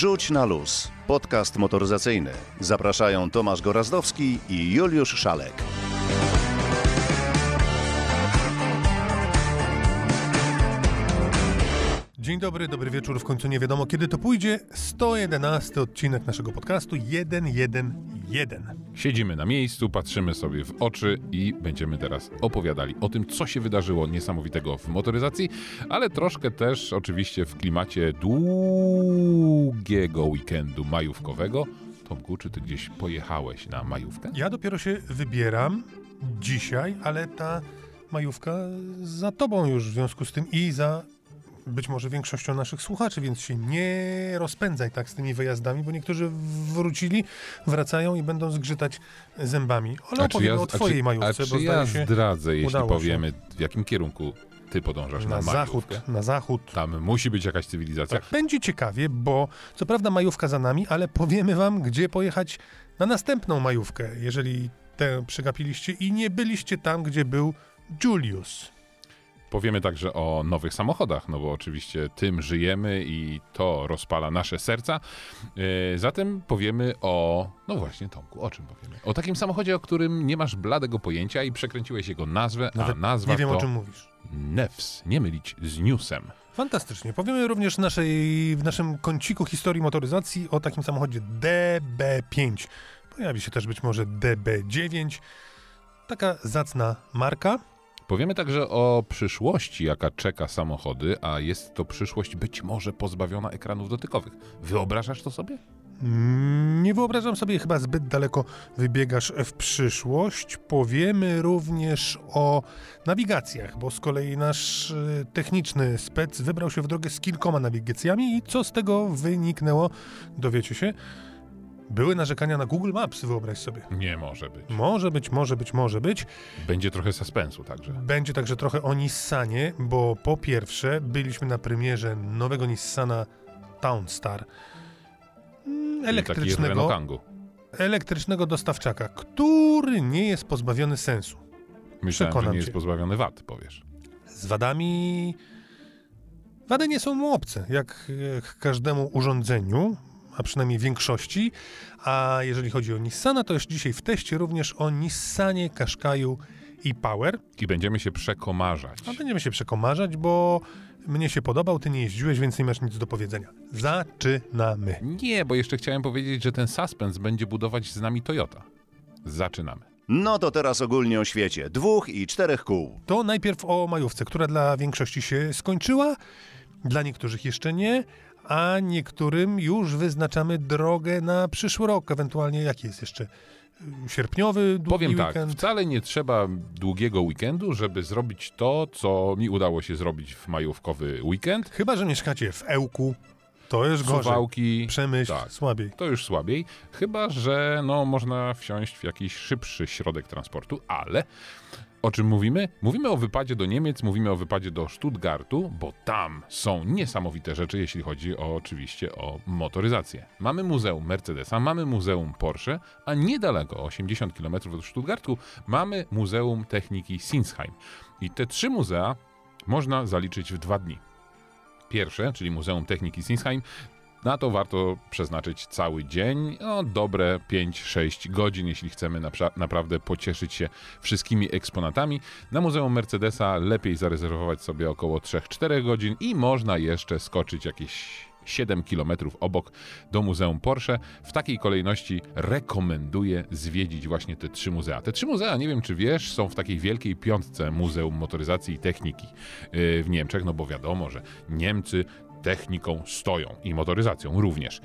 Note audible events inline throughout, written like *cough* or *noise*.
Rzuć na luz. Podcast motoryzacyjny. Zapraszają Tomasz Gorazdowski i Juliusz Szalek. Dzień dobry, dobry wieczór. W końcu nie wiadomo kiedy to pójdzie. 111 odcinek naszego podcastu 111. Siedzimy na miejscu, patrzymy sobie w oczy i będziemy teraz opowiadali o tym, co się wydarzyło niesamowitego w motoryzacji, ale troszkę też oczywiście w klimacie długiego weekendu majówkowego. Tomku, czy ty gdzieś pojechałeś na majówkę? Ja dopiero się wybieram dzisiaj, ale ta majówka za tobą już w związku z tym i za być może większością naszych słuchaczy, więc się nie rozpędzaj tak z tymi wyjazdami, bo niektórzy wrócili, wracają i będą zgrzytać zębami. Ale opowiemy o twojej czy, majówce, bo ja się zdradzę, jeśli powiemy, w jakim kierunku ty podążasz na, na zachód, majówkę? na zachód. Tam musi być jakaś cywilizacja. Tak, będzie ciekawie, bo co prawda majówka za nami, ale powiemy wam, gdzie pojechać na następną majówkę, jeżeli tę przegapiliście i nie byliście tam, gdzie był Julius. Powiemy także o nowych samochodach, no bo oczywiście tym żyjemy i to rozpala nasze serca. Yy, zatem powiemy o, no właśnie Tomku, o czym powiemy? O takim samochodzie, o którym nie masz bladego pojęcia i przekręciłeś jego nazwę, Nawet a nazwa nie wiem, to o czym mówisz. Nefs, nie mylić z Newsem. Fantastycznie. Powiemy również w, naszej, w naszym kąciku historii motoryzacji o takim samochodzie DB5. Pojawi się też być może DB9. Taka zacna marka. Powiemy także o przyszłości, jaka czeka samochody, a jest to przyszłość być może pozbawiona ekranów dotykowych. Wyobrażasz to sobie? Mm, Nie wyobrażam sobie, chyba zbyt daleko wybiegasz w przyszłość. Powiemy również o nawigacjach, bo z kolei nasz e, techniczny spec wybrał się w drogę z kilkoma nawigacjami i co z tego wyniknęło, dowiecie się. Były narzekania na Google Maps, wyobraź sobie. Nie może być. Może być, może być, może być. Będzie trochę suspensu także. Będzie także trochę o Nissanie, bo po pierwsze byliśmy na premierze nowego Nissana Townstar. mm, Elektrycznego, elektrycznego dostawczaka, który nie jest pozbawiony sensu. Myślałem, że Przekonam nie jest cię. pozbawiony wad, powiesz. Z wadami. Wady nie są mu obce, jak jak każdemu urządzeniu, a przynajmniej większości. A jeżeli chodzi o Nissana, to już dzisiaj w teście również o Nissanie Qashqaiu i Power. I będziemy się przekomarzać. A będziemy się przekomarzać, bo mnie się podobał, ty nie jeździłeś, więc nie masz nic do powiedzenia. Zaczynamy. Nie, bo jeszcze chciałem powiedzieć, że ten suspens będzie budować z nami Toyota. Zaczynamy. No to teraz ogólnie o świecie. Dwóch i czterech kół. To najpierw o majówce, która dla większości się skończyła, dla niektórych jeszcze nie, a niektórym już wyznaczamy drogę na przyszły rok, ewentualnie jaki jest jeszcze sierpniowy długi Powiem tak, weekend. wcale nie trzeba długiego weekendu, żeby zrobić to, co mi udało się zrobić w majówkowy weekend. Chyba, że mieszkacie w Ełku, to jest gorzej. Suwałki, Przemyśl, tak. słabiej. to już słabiej, chyba że no, można wsiąść w jakiś szybszy środek transportu, ale o czym mówimy? Mówimy o wypadzie do Niemiec, mówimy o wypadzie do Stuttgartu, bo tam są niesamowite rzeczy, jeśli chodzi o, oczywiście o motoryzację. Mamy Muzeum Mercedesa, mamy Muzeum Porsche, a niedaleko, 80 km od Stuttgartu, mamy Muzeum Techniki Sinsheim. I te trzy muzea można zaliczyć w dwa dni. Pierwsze, czyli Muzeum Techniki Sinsheim, na to warto przeznaczyć cały dzień, no dobre 5-6 godzin, jeśli chcemy napra- naprawdę pocieszyć się wszystkimi eksponatami. Na Muzeum Mercedesa lepiej zarezerwować sobie około 3-4 godzin i można jeszcze skoczyć jakieś 7 km obok do Muzeum Porsche. W takiej kolejności rekomenduję zwiedzić właśnie te trzy muzea. Te trzy muzea, nie wiem czy wiesz, są w takiej wielkiej piątce Muzeum Motoryzacji i Techniki yy, w Niemczech, no bo wiadomo, że Niemcy techniką stoją i motoryzacją również.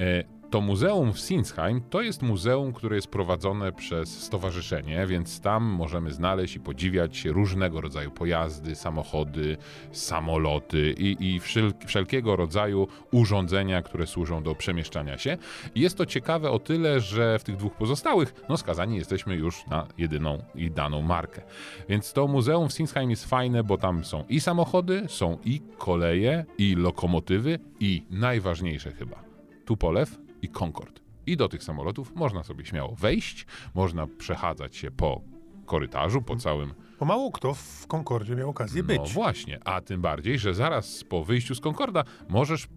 E, To muzeum w Sinsheim to jest muzeum, które jest prowadzone przez stowarzyszenie, więc tam możemy znaleźć i podziwiać różnego rodzaju pojazdy, samochody, samoloty i, i wszel, wszelkiego rodzaju urządzenia, które służą do przemieszczania się. Jest to ciekawe o tyle, że w tych dwóch pozostałych no, skazani jesteśmy już na jedyną i daną markę. Więc to muzeum w Sinsheim jest fajne, bo tam są i samochody, są i koleje, i lokomotywy, i najważniejsze chyba, Tupolew i Concorde. I do tych samolotów można sobie śmiało wejść, można przechadzać się po korytarzu, po całym Bo mało kto w Concordzie miał okazję no być. właśnie, a tym bardziej, że zaraz po wyjściu z Concorda możesz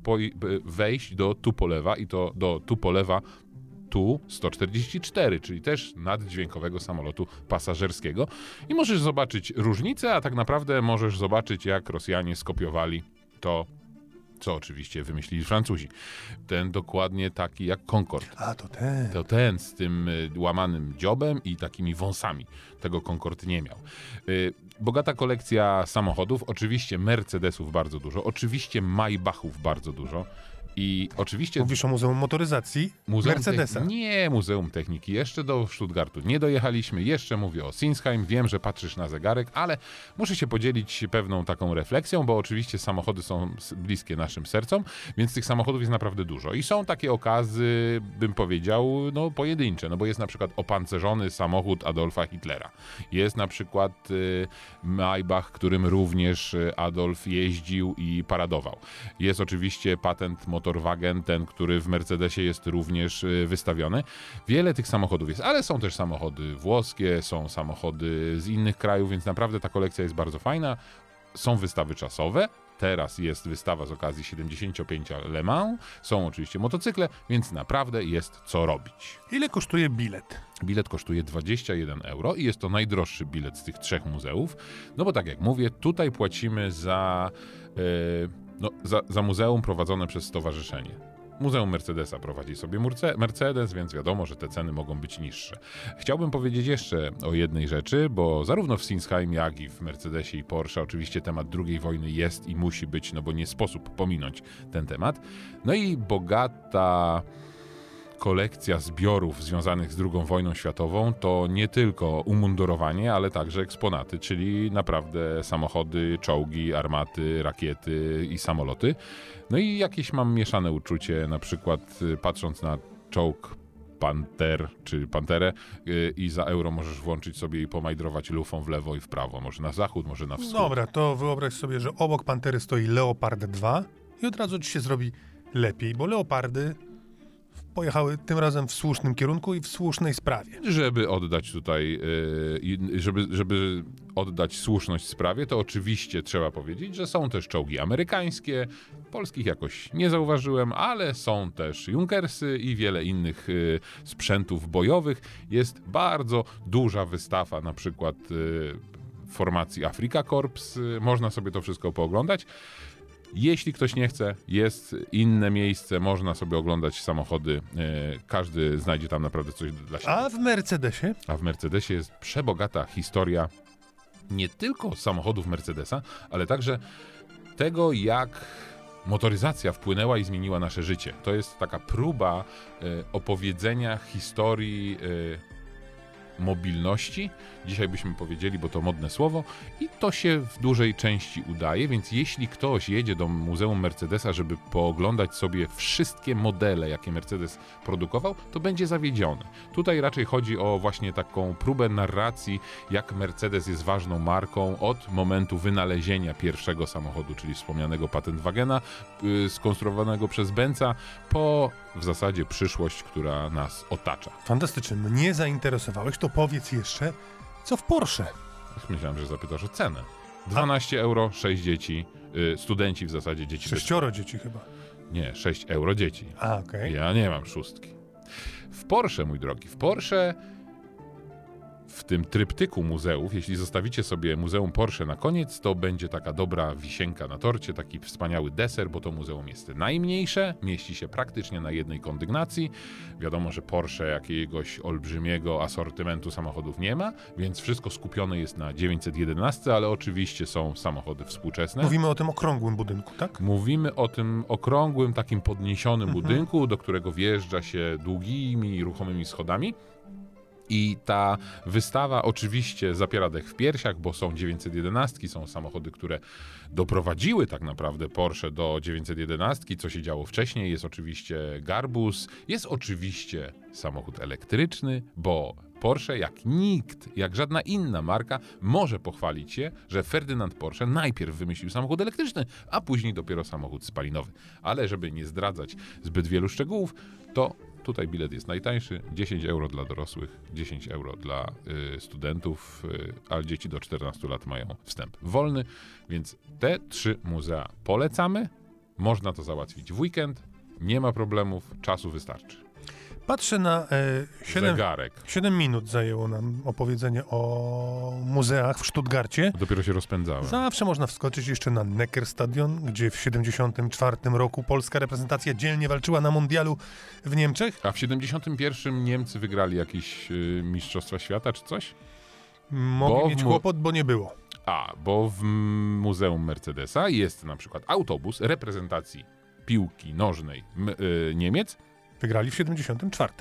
wejść do Tupolewa i to do Tupolewa Tu-144, czyli też naddźwiękowego samolotu pasażerskiego. I możesz zobaczyć różnicę, a tak naprawdę możesz zobaczyć, jak Rosjanie skopiowali to, co oczywiście wymyślili Francuzi. Ten dokładnie taki jak Concorde. A, to ten. To ten z tym y, łamanym dziobem i takimi wąsami. Tego Concorde nie miał. Y, Bogata kolekcja samochodów, oczywiście Mercedesów bardzo dużo, oczywiście Maybachów bardzo dużo i oczywiście Mówisz o Muzeum Motoryzacji Muzeum Mercedesa. Nie, Muzeum Techniki. Jeszcze do Stuttgartu nie dojechaliśmy. Jeszcze mówię o Sinsheim. Wiem, że patrzysz na zegarek, ale muszę się podzielić pewną taką refleksją, bo oczywiście samochody są bliskie naszym sercom, więc tych samochodów jest naprawdę dużo. I są takie okazy, bym powiedział, no pojedyncze, no bo jest na przykład opancerzony samochód Adolfa Hitlera. Jest na przykład y, Maybach, którym również y, Adolf jeździł i paradował. Jest oczywiście patent Motorwagen, ten, który w Mercedesie jest również y, wystawiony. Wiele tych samochodów jest, ale są też samochody włoskie, są samochody z innych krajów, więc naprawdę ta kolekcja jest bardzo fajna. Są wystawy czasowe. Teraz jest wystawa z okazji 75 Le Mans. Są oczywiście motocykle, więc naprawdę jest co robić. Ile kosztuje bilet? Bilet kosztuje 21 euro i jest to najdroższy bilet z tych trzech muzeów. No bo tak jak mówię, tutaj płacimy za, e, no, za, za muzeum prowadzone przez stowarzyszenie. Muzeum Mercedesa prowadzi sobie Mercedes, więc wiadomo, że te ceny mogą być niższe. Chciałbym powiedzieć jeszcze o jednej rzeczy, bo zarówno w Sinsheim, jak i w Mercedesie i Porsche oczywiście temat II wojny jest i musi być, no bo nie sposób pominąć ten temat. No i bogata kolekcja zbiorów związanych z II wojną światową to nie tylko umundurowanie, ale także eksponaty, czyli naprawdę samochody, czołgi, armaty, rakiety i samoloty. No i jakieś mam mieszane uczucie, na przykład y, patrząc na czołg Panter, czy Panterę y, i za euro możesz włączyć sobie i pomajdrować lufą w lewo i w prawo, może na zachód, może na wschód. Dobra, to wyobraź sobie, że obok Pantery stoi Leopard 2 i od razu ci się zrobi lepiej, bo Leopardy pojechały tym razem w słusznym kierunku i w słusznej sprawie. Żeby oddać tutaj, i- żeby, żeby oddać słuszność sprawie, to oczywiście trzeba powiedzieć, że są też czołgi amerykańskie. Polskich jakoś nie zauważyłem, ale są też Junkersy i wiele innych yy, sprzętów bojowych. Jest bardzo duża wystawa, na przykład yy, formacji Afrika Corps. Yy, można sobie to wszystko pooglądać. Jeśli ktoś nie chce, jest inne miejsce, można sobie oglądać samochody. e, Każdy znajdzie tam naprawdę coś dla siebie. A w Mercedesie A w Mercedesie jest przebogata historia nie tylko samochodów Mercedesa, ale także tego, jak motoryzacja wpłynęła i zmieniła nasze życie. To jest taka próba e, opowiedzenia historii e, mobilności. Dzisiaj byśmy powiedzieli, bo to modne słowo, i to się w dużej części udaje, więc jeśli ktoś jedzie do Muzeum Mercedesa, żeby pooglądać sobie wszystkie modele, jakie Mercedes produkował, to będzie zawiedziony. Tutaj raczej chodzi o właśnie taką próbę narracji, jak Mercedes jest ważną marką od momentu wynalezienia pierwszego samochodu, czyli wspomnianego Patentwagena, yy, skonstruowanego przez Benza, po w zasadzie przyszłość, która nas otacza. fantastycznie mnie zainteresowałeś, to powiedz jeszcze, co w Porsche. Myślałem, że zapytasz o cenę. 12 euro, 6 dzieci, y, studenci w zasadzie dzieci. Sześcioro dzieci chyba. Nie, 6 euro dzieci. A, okej. Ja nie mam szóstki. W Porsche, mój drogi, w Porsche w tym tryptyku muzeów, jeśli zostawicie sobie Muzeum Porsche na koniec, to będzie taka dobra wisienka na torcie, taki wspaniały deser, bo to muzeum jest najmniejsze, mieści się praktycznie na jednej kondygnacji. Wiadomo, że Porsche jakiegoś olbrzymiego asortymentu samochodów nie ma, więc wszystko skupione jest na 911, ale oczywiście są samochody współczesne. Mówimy o tym okrągłym budynku, tak? Mówimy o tym okrągłym, takim podniesionym budynku, do którego wjeżdża się długimi, ruchomymi schodami. I ta wystawa oczywiście zapiera dech w piersiach, bo są 911, są samochody, które doprowadziły tak naprawdę Porsche do 911, co się działo wcześniej. Jest oczywiście Garbus, jest oczywiście samochód elektryczny, bo Porsche jak nikt, jak żadna inna marka może pochwalić się, że Ferdynand Porsche najpierw wymyślił samochód elektryczny, a później dopiero samochód spalinowy. Ale żeby nie zdradzać zbyt wielu szczegółów, to tutaj bilet jest najtańszy, 10 euro dla dorosłych, 10 euro dla y, studentów, y, a dzieci do 14 lat mają wstęp wolny, więc te trzy muzea polecamy. Można to załatwić w weekend, nie ma problemów, czasu wystarczy. Patrzę na e, 7, Zegarek. 7 minut zajęło nam opowiedzenie o muzeach w Stuttgarcie. Dopiero się rozpędzałem. Zawsze można wskoczyć jeszcze na Neckar Stadion, gdzie w 74 roku polska reprezentacja dzielnie walczyła na mundialu w Niemczech. A w 71 Niemcy wygrali jakieś y, Mistrzostwa Świata czy coś? Mogli Bo mieć mu- kłopot, bo nie było. A, bo w Muzeum Mercedesa jest na przykład autobus reprezentacji piłki nożnej y, Niemiec. Wygrali w 74.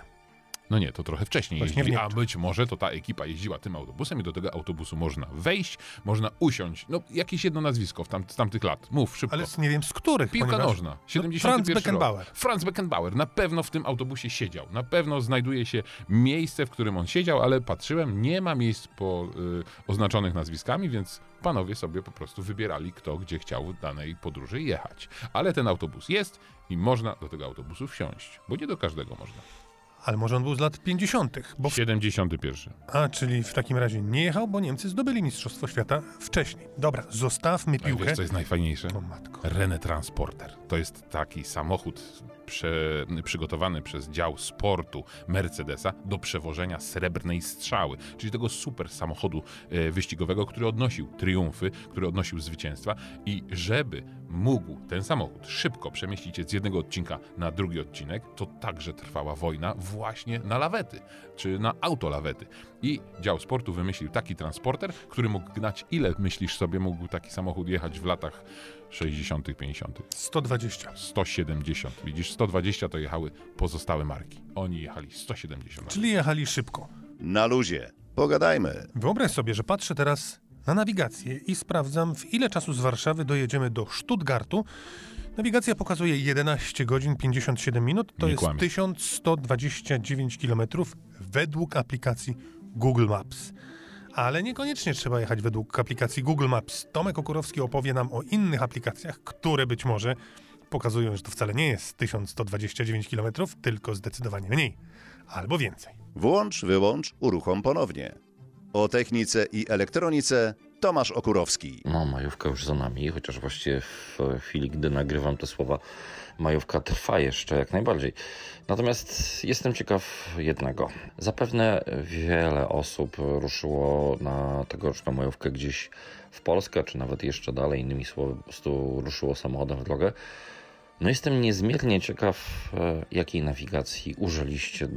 No nie, to trochę wcześniej Właśnie jeździli, a być może to ta ekipa jeździła tym autobusem i do tego autobusu można wejść, można usiąść. No, jakieś jedno nazwisko w tam, z tamtych lat. Mów szybko. Ale nie wiem z których. Piłka ponieważ... nożna, 71 Franz rok. Beckenbauer. Franz Beckenbauer na pewno w tym autobusie siedział. Na pewno znajduje się miejsce, w którym on siedział, ale patrzyłem, nie ma miejsc po, y, oznaczonych nazwiskami, więc panowie sobie po prostu wybierali, kto gdzie chciał w danej podróży jechać. Ale ten autobus jest i można do tego autobusu wsiąść, bo nie do każdego można. Ale może on był z lat 50., bo w... 71. A, czyli w takim razie nie jechał, bo Niemcy zdobyli Mistrzostwo Świata wcześniej. Dobra, zostawmy A piłkę. wiesz, co jest najfajniejsze? O matko. René Transporter. To jest taki samochód prze, przygotowany przez dział sportu Mercedesa do przewożenia srebrnej strzały, czyli tego super samochodu e, wyścigowego, który odnosił triumfy, który odnosił zwycięstwa i żeby mógł ten samochód szybko przemieścić się z jednego odcinka na drugi odcinek, to także trwała wojna właśnie na lawety, czy na autolawety. I dział sportu wymyślił taki transporter, który mógł gnać ile, myślisz sobie, mógł taki samochód jechać w latach 60., 50., 120. 170. Widzisz, 120 to jechały pozostałe marki. Oni jechali 170. Czyli jechali szybko. Na luzie. Pogadajmy. Wyobraź sobie, że patrzę teraz na nawigację i sprawdzam, w ile czasu z Warszawy dojedziemy do Stuttgartu. Nawigacja pokazuje 11 godzin 57 minut, to Nie jest kłamie. 1129 km według aplikacji Google Maps. Ale niekoniecznie trzeba jechać według aplikacji Google Maps. Tomek Okurowski opowie nam o innych aplikacjach, które być może pokazują, że to wcale nie jest 1129 km, tylko zdecydowanie mniej albo więcej. Włącz, wyłącz, uruchom ponownie. O technice i elektronice Tomasz Okurowski. No, majówka już za nami, chociaż właściwie w chwili, gdy nagrywam te słowa, majówka trwa jeszcze jak najbardziej. Natomiast jestem ciekaw jednego. Zapewne wiele osób ruszyło na tegoroczną majówkę gdzieś w Polskę, czy nawet jeszcze dalej, innymi słowy, po prostu ruszyło samochodem w drogę. No jestem niezmiernie ciekaw, e, jakiej nawigacji użyliście,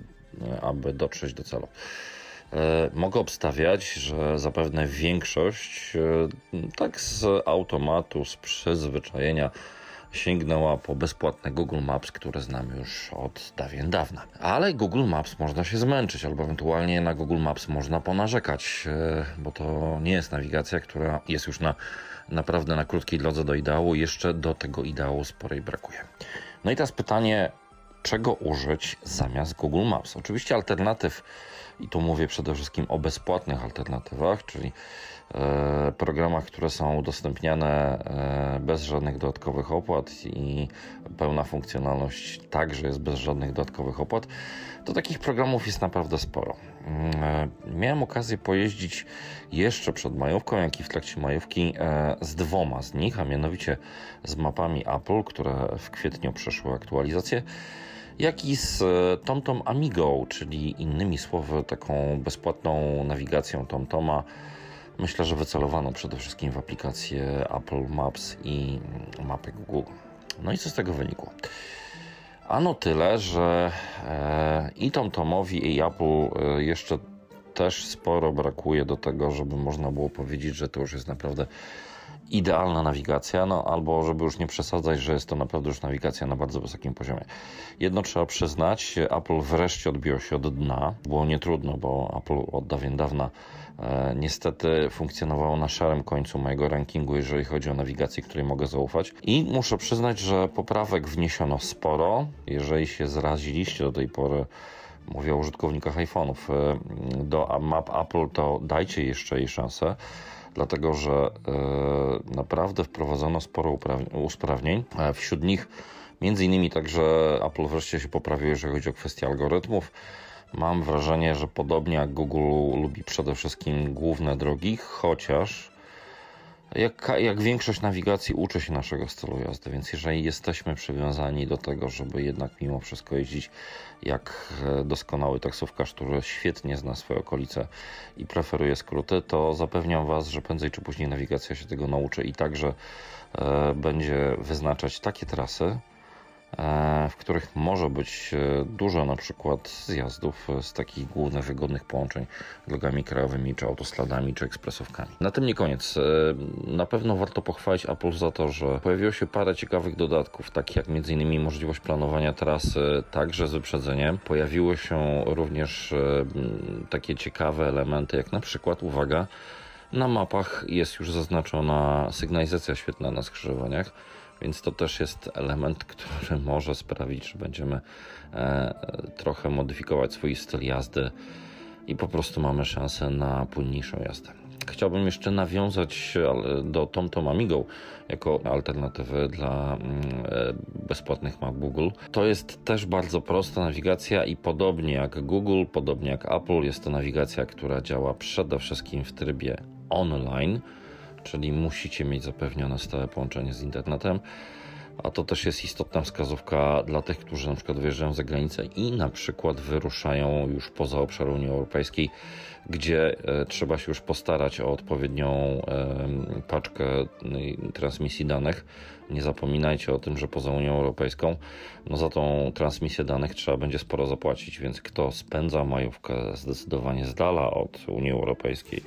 e, aby dotrzeć do celu. E, Mogę obstawiać, że zapewne większość tak z automatu, z przyzwyczajenia sięgnęła po bezpłatne Google Maps, które znamy już od dawien dawna. Ale Google Maps można się zmęczyć, albo ewentualnie na Google Maps można ponarzekać, e, bo to nie jest nawigacja, która jest już na naprawdę na krótkiej drodze do ideału. Jeszcze do tego ideału sporej brakuje. No i teraz pytanie, czego użyć zamiast Google Maps? Oczywiście alternatyw, i tu mówię przede wszystkim o bezpłatnych alternatywach, czyli programach, które są udostępniane e, bez żadnych dodatkowych opłat i pełna funkcjonalność także jest bez żadnych dodatkowych opłat, to takich programów jest naprawdę sporo. Mm, e, Miałem okazję pojeździć jeszcze przed majówką, jak i w trakcie majówki e, z dwoma z nich, a mianowicie z mapami Apple, które w kwietniu przeszły aktualizację, jak i z e, TomTom Amigo, czyli innymi słowy taką bezpłatną nawigacją TomToma. Myślę, że wycelowaną przede wszystkim w aplikację Apple Maps i mapy Google. No i co z tego wynikło? Ano tyle, że e, i TomTomowi i Apple e, jeszcze też sporo brakuje do tego, żeby można było powiedzieć, że to już jest naprawdę idealna nawigacja, no albo żeby już nie przesadzać, że jest to naprawdę już nawigacja na bardzo wysokim poziomie. Jedno trzeba przyznać, Apple wreszcie odbiło się od dna. Było nietrudno, bo Apple od dawien dawna e, niestety funkcjonowało na szarym końcu mojego rankingu, jeżeli chodzi o nawigację, której mogę zaufać. I muszę przyznać, że poprawek wniesiono sporo. Jeżeli się zraziliście do tej pory mówię o użytkownikach iPhone'ów, e, do map Apple, to dajcie jeszcze jej szansę, dlatego że e, naprawdę wprowadzono sporo usprawnień. E, Wśród nich Między innymi także Apple wreszcie się poprawił, jeżeli chodzi o kwestię algorytmów. Mam wrażenie, że podobnie jak Google lubi przede wszystkim główne drogi, chociaż jak, jak większość nawigacji uczy się naszego stylu jazdy, więc jeżeli jesteśmy przywiązani do tego, żeby jednak mimo wszystko jeździć jak e, doskonały taksówkarz, który świetnie zna swoje okolice i preferuje skróty, to zapewniam Was, że prędzej czy później nawigacja się tego nauczy i także e, będzie wyznaczać takie trasy, w których może być e, dużo na przykład zjazdów z takich głównych wygodnych połączeń drogami krajowymi, czy autostradami, czy ekspresówkami. Na tym nie koniec. E, na pewno warto pochwalić Apple za to, że pojawiło się parę ciekawych dodatków, takich jak m.in. możliwość planowania trasy także z wyprzedzeniem. Pojawiły się również takie ciekawe elementy, jak na przykład, uwaga, na mapach jest już zaznaczona sygnalizacja świetna na skrzyżowaniach więc to też jest element, który *laughs* może sprawić, że będziemy e, trochę modyfikować swój styl jazdy i po prostu mamy szansę na płynniejszą jazdę. Chciałbym jeszcze nawiązać do TomTom Amigo jako alternatywy dla mm, e, bezpłatnych map Google. To jest też bardzo prosta nawigacja i podobnie jak Google, podobnie jak Apple, jest to nawigacja, która działa przede wszystkim w trybie online czyli musicie mieć zapewnione stałe połączenie z internetem. A to też jest istotna wskazówka dla tych, którzy na przykład wyjeżdżają za granicę i na przykład wyruszają już poza obszar Unii Europejskiej, gdzie e, trzeba się już postarać o odpowiednią e, paczkę transmisji danych. Nie zapominajcie o tym, że poza Unią Europejską, no za tą transmisję danych trzeba będzie sporo zapłacić, więc kto spędza majówkę zdecydowanie z dala od Unii Europejskiej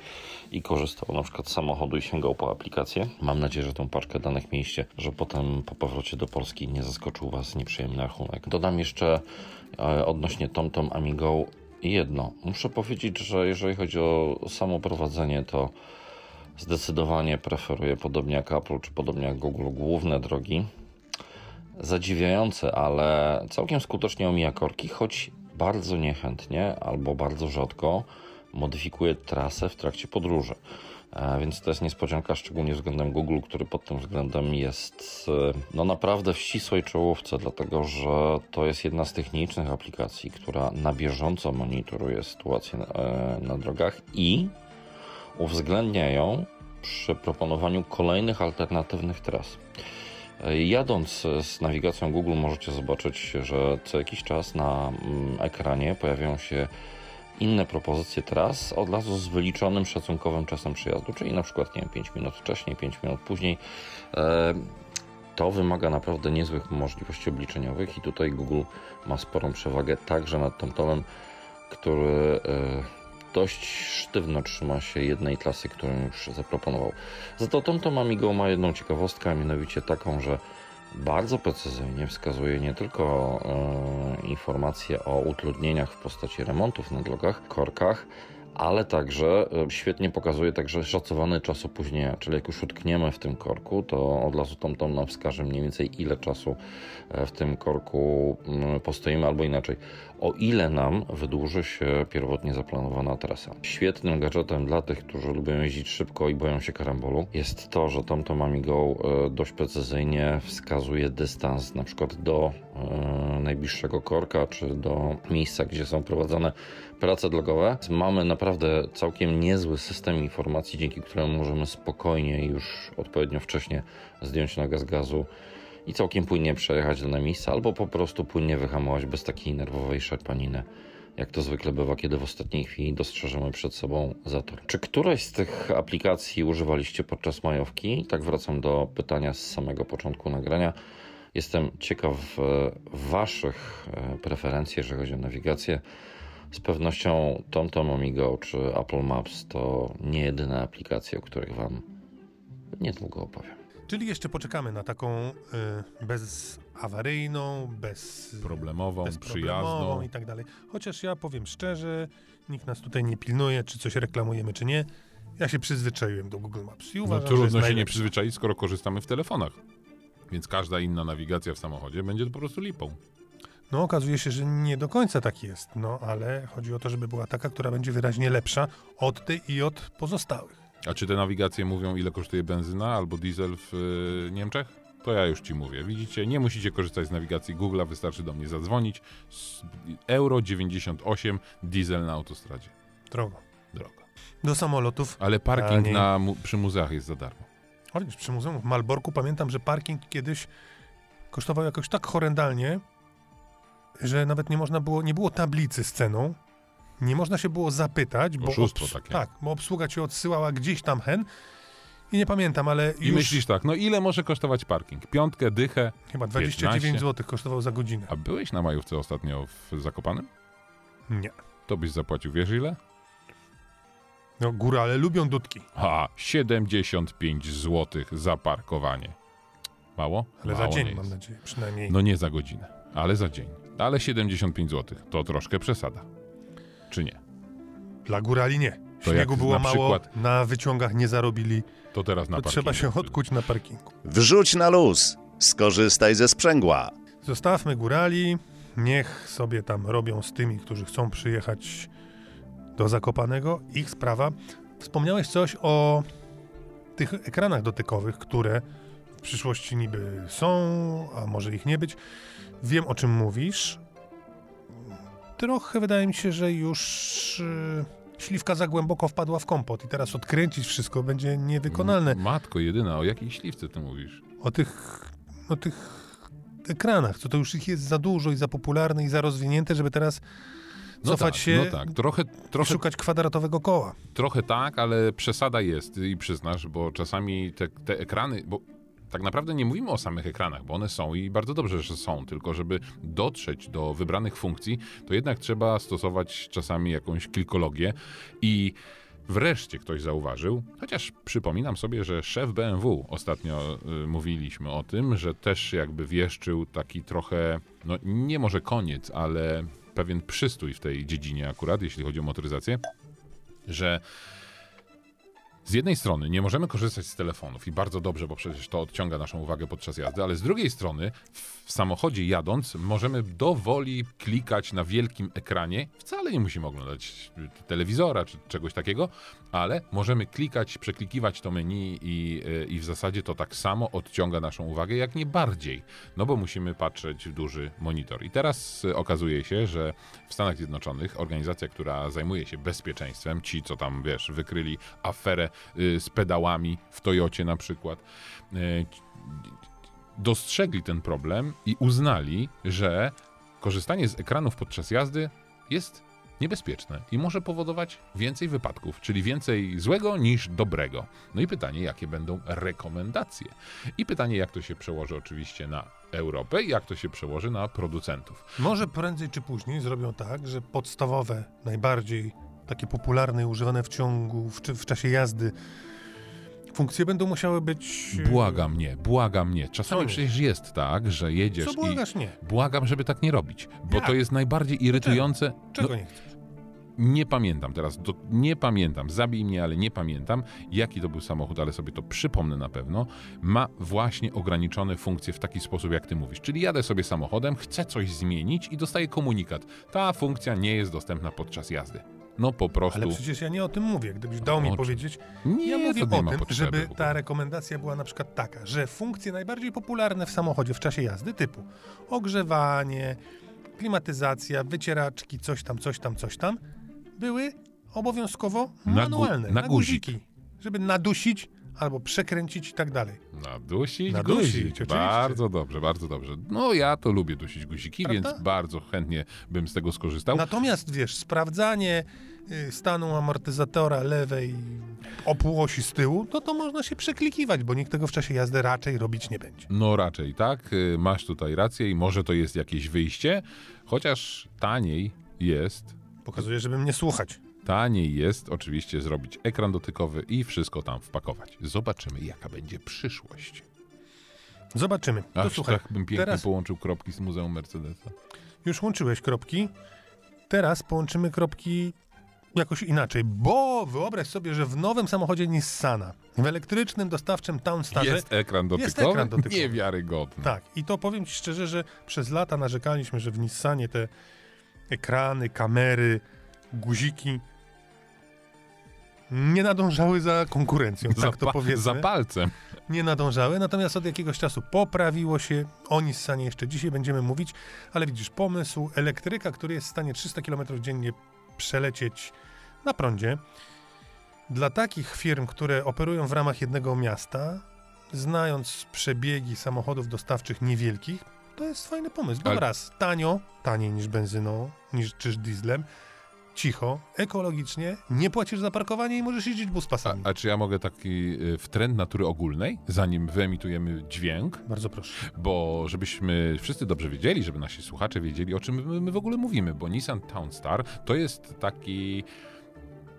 i korzystał na przykład z samochodu i sięgał po aplikację, mam nadzieję, że tą paczkę danych mieliście, że potem po powrocie do Polski nie zaskoczył Was nieprzyjemny rachunek. Dodam jeszcze e, odnośnie TomTom Amigo jedno. Muszę powiedzieć, że jeżeli chodzi o samo prowadzenie, to zdecydowanie preferuję, podobnie jak Apple czy podobnie jak Google, główne drogi. Zadziwiające, ale całkiem skutecznie omija korki, choć bardzo niechętnie albo bardzo rzadko modyfikuje trasę w trakcie podróży. E, więc to jest niespodzianka, szczególnie względem Google, który pod tym względem jest e, no naprawdę w ścisłej czołówce, dlatego że to jest jedna z technicznych aplikacji, która na bieżąco monitoruje sytuację na, e, na drogach i uwzględnia ją przy proponowaniu kolejnych alternatywnych tras. Jadąc z nawigacją Google możecie zobaczyć, że co jakiś czas na mm, ekranie pojawiają się inne propozycje tras od razu z wyliczonym szacunkowym czasem przyjazdu, czyli na przykład nie wiem, 5 minut wcześniej, 5 minut później. E, to wymaga naprawdę niezłych możliwości obliczeniowych i tutaj Google ma sporą przewagę także nad TomTomem, który e, dość sztywno trzyma się jednej klasy, którą już zaproponował. Za to TomTom Amigo ma jedną ciekawostkę, a mianowicie taką, że bardzo precyzyjnie wskazuje nie tylko e, informacje o utrudnieniach w postaci remontów na drogach, korkach, ale także e, świetnie pokazuje także szacowany czas opóźnienia, czyli jak już utkniemy w tym korku, to od razu TomTom nam wskaże mniej więcej ile czasu e, w tym korku mm, postoimy, albo inaczej, o ile nam wydłuży się pierwotnie zaplanowana trasa. Świetnym gadżetem dla tych, którzy lubią jeździć szybko i boją się karambolu jest to, że TomTom Amigo e, dość precyzyjnie wskazuje dystans na przykład do najbliższego korka, czy do miejsca, gdzie są prowadzone prace drogowe. Mamy naprawdę całkiem niezły system informacji, dzięki któremu możemy spokojnie już odpowiednio wcześnie zdjąć nogę z gazu i całkiem płynnie przejechać dane miejsca, albo po prostu płynnie wyhamować bez takiej nerwowej szarpaniny jak to zwykle bywa, kiedy w ostatniej chwili dostrzeżemy przed sobą zator. Czy któraś z tych aplikacji używaliście podczas majowki? Tak wracam do pytania z samego początku nagrania. Jestem ciekaw e, Waszych e, preferencji, jeżeli chodzi o nawigację. Z pewnością TomTom Amigo czy Apple Maps to nie jedyne aplikacje, o których Wam niedługo opowiem. Czyli jeszcze poczekamy na taką y, bezawaryjną, bez problemową, przyjazną i tak dalej. Chociaż ja powiem szczerze, nikt nas tutaj nie pilnuje, czy coś reklamujemy, czy nie. Ja się przyzwyczaiłem do Google Maps i uważam, no, trudno że się nie przyzwyczaić, skoro korzystamy w telefonach. Więc każda inna nawigacja w samochodzie będzie po prostu lipą. No, okazuje się, że nie do końca tak jest, no ale chodzi o to, żeby była taka, która będzie wyraźnie lepsza od tej i od pozostałych. A czy te nawigacje mówią, ile kosztuje benzyna albo diesel w y, Niemczech? To ja już ci mówię. Widzicie, nie musicie korzystać z nawigacji Google'a, wystarczy do mnie zadzwonić. Euro 98, diesel na autostradzie. Drogo. Droga. Do samolotów. Ale parking na, mu- przy muzeach jest za darmo. Chociaż przy muzeum w Malborku pamiętam, że parking kiedyś kosztował jakoś tak horrendalnie, że nawet nie można było, nie było tablicy z ceną. Nie można się było zapytać, bo, Oszustwo takie. tak, bo obsługa cię odsyłała gdzieś tam hen. I nie pamiętam, ale I już myślisz tak, no ile może kosztować parking? Piątkę, dychę? chyba 29 15? zł kosztował za godzinę. A byłeś na majówce ostatnio w Zakopanem? Nie. To byś zapłacił, wiesz ile? No górale lubią dudki, Ha, 75 zł za parkowanie. Mało? ale Mało za dzień nie mam jest. nadzieję, przynajmniej. No nie za godzinę, ale za dzień. Ale 75 zł to troszkę przesada. Czy nie? Dla górali nie. To Śniegu było na mało, przykład- na wyciągach nie zarobili, To teraz na to trzeba parkingu. się odkuć na parkingu. Wrzuć na luz. Skorzystaj ze sprzęgła. Zostawmy górali, niech sobie tam robią z tymi, którzy chcą przyjechać do Zakopanego, ich sprawa. Wspomniałeś coś o tych ekranach dotykowych, które przyszłości niby są, a może ich nie być. Wiem, o czym mówisz. Trochę wydaje mi się, że już y, śliwka za głęboko wpadła w kompot i teraz odkręcić wszystko będzie niewykonalne. Matko jedyna, o jakiej śliwce ty mówisz? o tych, o tych ekranach, co to już ich jest za dużo i za popularne i za rozwinięte, żeby teraz No cofać tak, się no tak. Trochę, i trochę, szukać kwadratowego koła. trochę tak, ale przesada jest i przyznasz, bo czasami te, te ekrany, bo tak naprawdę nie mówimy o samych ekranach, bo one są i bardzo dobrze, że są, tylko żeby dotrzeć do wybranych funkcji, to jednak trzeba stosować czasami jakąś kilkologię i Wreszcie ktoś zauważył, chociaż przypominam sobie, że szef BMW ostatnio y, mówiliśmy o tym, że też jakby wieszczył taki trochę, no nie może koniec, ale pewien przystój w tej dziedzinie akurat, jeśli chodzi o motoryzację, że z jednej strony nie możemy korzystać z telefonów i bardzo dobrze, bo przecież to odciąga naszą uwagę podczas jazdy, ale z drugiej strony w samochodzie jadąc możemy dowoli klikać na wielkim ekranie. Wcale nie musimy oglądać telewizora czy czegoś takiego, ale możemy klikać, przeklikiwać to menu i, y, i w zasadzie to tak samo odciąga naszą uwagę, jak nie bardziej, no bo musimy patrzeć w duży monitor. I teraz y, okazuje się, że w Stanach Zjednoczonych organizacja, która zajmuje się bezpieczeństwem, ci co tam, wiesz, wykryli aferę y, z pedałami w Toyocie na przykład, dostrzegli ten problem i uznali, że korzystanie z ekranów podczas jazdy jest niebezpieczne i może powodować więcej wypadków, czyli więcej złego niż dobrego. No i pytanie, jakie będą rekomendacje? I pytanie, jak to się przełoży oczywiście na Europę i jak to się przełoży na producentów. Może prędzej czy później zrobią tak, że podstawowe, najbardziej takie popularne i używane w ciągu, w, w czasie jazdy funkcje będą musiały być... e, Błagam mnie, błagam mnie. Czasami przecież jest tak, że jedziesz Co i błagasz? Nie. błagam, żeby tak nie robić, bo Jak? to jest najbardziej irytujące. Czego No, nie chcesz? Nie pamiętam teraz, do, nie pamiętam, zabij mnie, ale nie pamiętam, jaki to był samochód, ale sobie to przypomnę na pewno. Ma właśnie ograniczone funkcje w taki sposób, jak ty mówisz. Czyli jadę sobie samochodem, chcę coś zmienić i dostaję komunikat. Ta funkcja nie jest dostępna podczas jazdy. No po prostu. Ale przecież ja nie o tym mówię. Gdybyś dał mi powiedzieć, nie, ja mówię nie o tym, żeby ta rekomendacja była na przykład taka, że funkcje najbardziej popularne w samochodzie w czasie jazdy typu ogrzewanie, klimatyzacja, wycieraczki, coś tam, coś tam, coś tam, były obowiązkowo Na gu- manualne, na na, guzik. guziki, żeby nadusić albo przekręcić i tak dalej. Nadusić, Nadusić, guzik. oczywiście. Bardzo dobrze, bardzo dobrze. No ja to lubię dusić guziki, Prawda? więc bardzo chętnie bym z tego skorzystał. Natomiast wiesz, sprawdzanie y, stanu amortyzatora lewej o półosi z tyłu, to to można się przeklikiwać, bo nikt tego w czasie jazdy raczej robić nie będzie. No raczej tak, y, masz tutaj rację i może to jest jakieś wyjście, chociaż taniej jest, Pokazuje, żeby mnie słuchać. Taniej jest oczywiście zrobić ekran dotykowy i wszystko tam wpakować. Zobaczymy jaka będzie przyszłość. Zobaczymy. To Aż słuchaj, tak bym pięknie teraz połączył kropki z Muzeum Mercedesa. już łączyłeś kropki, teraz połączymy kropki jakoś inaczej, bo wyobraź sobie, że w nowym samochodzie Nissana, w elektrycznym dostawczym Townstarze, Jest ekran dotykowy? Jest ekran dotykowy. Niewiarygodne. Tak, i to powiem ci szczerze, że przez lata narzekaliśmy, że w Nissanie te ekrany, kamery, guziki nie nadążały za konkurencją, tak to powiedzmy. za palcem. nie nadążały, natomiast od jakiegoś czasu poprawiło się. O Nissanie jeszcze dzisiaj będziemy mówić, ale widzisz, pomysł elektryka, który jest w stanie 300 km dziennie przelecieć na prądzie, dla takich firm, które operują w ramach jednego miasta, znając przebiegi samochodów dostawczych niewielkich, to jest fajny pomysł. Bo Ale- raz, tanio, taniej niż benzyną, niż czy dieslem, cicho, ekologicznie, nie płacisz za parkowanie i możesz jeździć bus A, pasami. a czy ja mogę taki y, w trend natury ogólnej, zanim wyemitujemy dźwięk, Bardzo proszę. bo żebyśmy wszyscy dobrze wiedzieli, żeby nasi słuchacze wiedzieli, o czym my, my w ogóle mówimy, bo Nissan Townstar to jest taki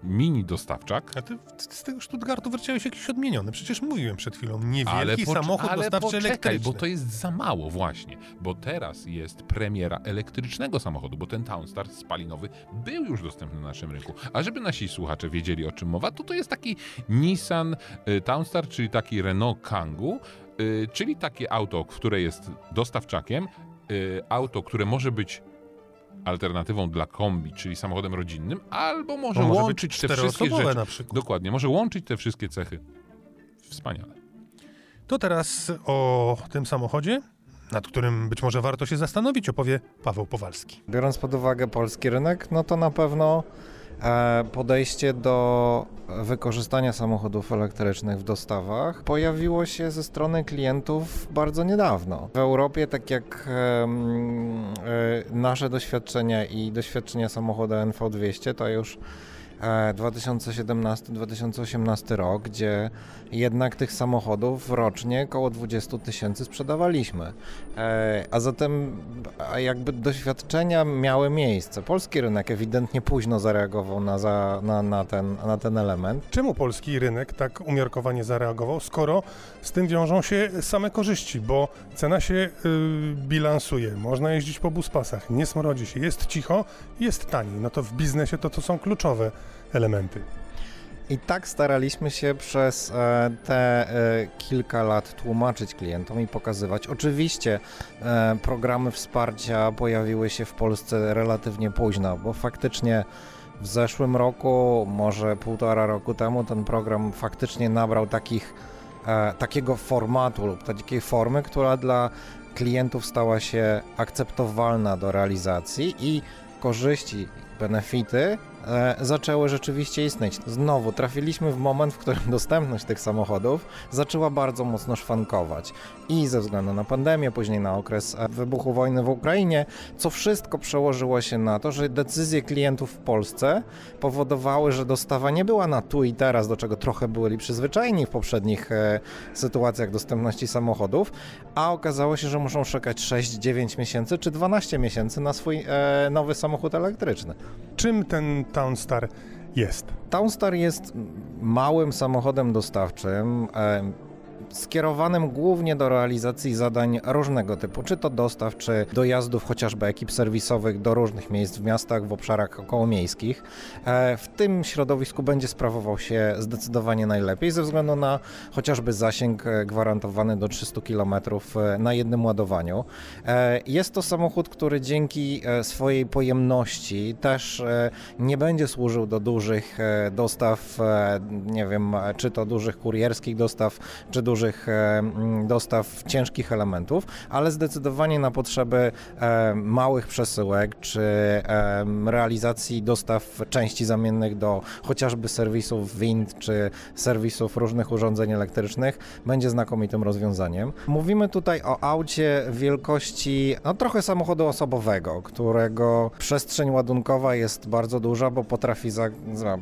mini dostawczak, A ty z tego Stuttgartu wrzuciłeś jakiś odmieniony. Przecież mówiłem przed chwilą, niewielki samochód ale dostawczy poczekaj, elektryczny. bo to jest za mało właśnie, bo teraz jest premiera elektrycznego samochodu, bo ten Townstar spalinowy był już dostępny na naszym rynku. A żeby nasi słuchacze wiedzieli o czym mowa, to to jest taki Nissan y, Townstar, czyli taki Renault Kangoo, y, czyli takie auto, które jest dostawczakiem, y, auto, które może być alternatywą dla kombi, czyli samochodem rodzinnym, albo może, No może być łączyć te wszystkie rzeczy. na przykład. Dokładnie, może łączyć te wszystkie cechy. Wspaniale. To teraz o tym samochodzie, nad którym być może warto się zastanowić, opowie Paweł Powalski. Biorąc pod uwagę polski rynek, no to na pewno podejście do wykorzystania samochodów elektrycznych w dostawach pojawiło się ze strony klientów bardzo niedawno. W Europie, tak jak e, nasze doświadczenia i doświadczenia samochodu NV200, to już e, 2017-2018 rok, gdzie jednak tych samochodów rocznie około 20 tysięcy sprzedawaliśmy. E, A zatem jakby doświadczenia miały miejsce. Polski rynek ewidentnie późno zareagował na, za, na, na, ten, na ten element. Czemu polski rynek tak umiarkowanie zareagował, skoro z tym wiążą się same korzyści, bo cena się y, bilansuje, można jeździć po buspasach, nie smrodzi się, jest cicho, jest taniej. No to w biznesie to, to są kluczowe elementy. I tak staraliśmy się przez e, te e, kilka lat tłumaczyć klientom i pokazywać. Oczywiście e, programy wsparcia pojawiły się w Polsce relatywnie późno, bo faktycznie w zeszłym roku, może półtora roku temu, ten program faktycznie nabrał takich, takiego formatu lub takiej formy, która dla klientów stała się akceptowalna do realizacji i korzyści, benefity e, zaczęły rzeczywiście istnieć. Znowu trafiliśmy w moment, w którym dostępność tych samochodów zaczęła bardzo mocno szwankować. I ze względu na pandemię, później na okres e, wybuchu wojny w Ukrainie, co wszystko przełożyło się na to, że decyzje klientów w Polsce powodowały, że dostawa nie była na tu i teraz, do czego trochę byli przyzwyczajeni w poprzednich e, sytuacjach dostępności samochodów, a okazało się, że muszą czekać 6-9 miesięcy czy 12 miesięcy na swój e, nowy samochód elektryczny. Czym ten Townstar jest? Townstar jest małym samochodem dostawczym, skierowanym głównie do realizacji zadań różnego typu, czy to dostaw, czy dojazdów chociażby ekip serwisowych do różnych miejsc w miastach, w obszarach okołomiejskich. E, w tym środowisku będzie sprawował się zdecydowanie najlepiej ze względu na chociażby zasięg e, gwarantowany do 300 km na jednym ładowaniu. E, Jest to samochód, który dzięki e, swojej pojemności też e, nie będzie służył do dużych e, dostaw, e, nie wiem, e, czy to dużych kurierskich dostaw, czy dużych e, mm, dostaw ciężkich elementów, ale zdecydowanie na potrzeby e, małych przesyłek, czy e, realizacji dostaw części zamiennych do chociażby serwisów wind, czy serwisów różnych urządzeń elektrycznych, będzie znakomitym rozwiązaniem. Mówimy tutaj o aucie wielkości, no trochę samochodu osobowego, którego przestrzeń ładunkowa jest bardzo duża, bo potrafi za, za,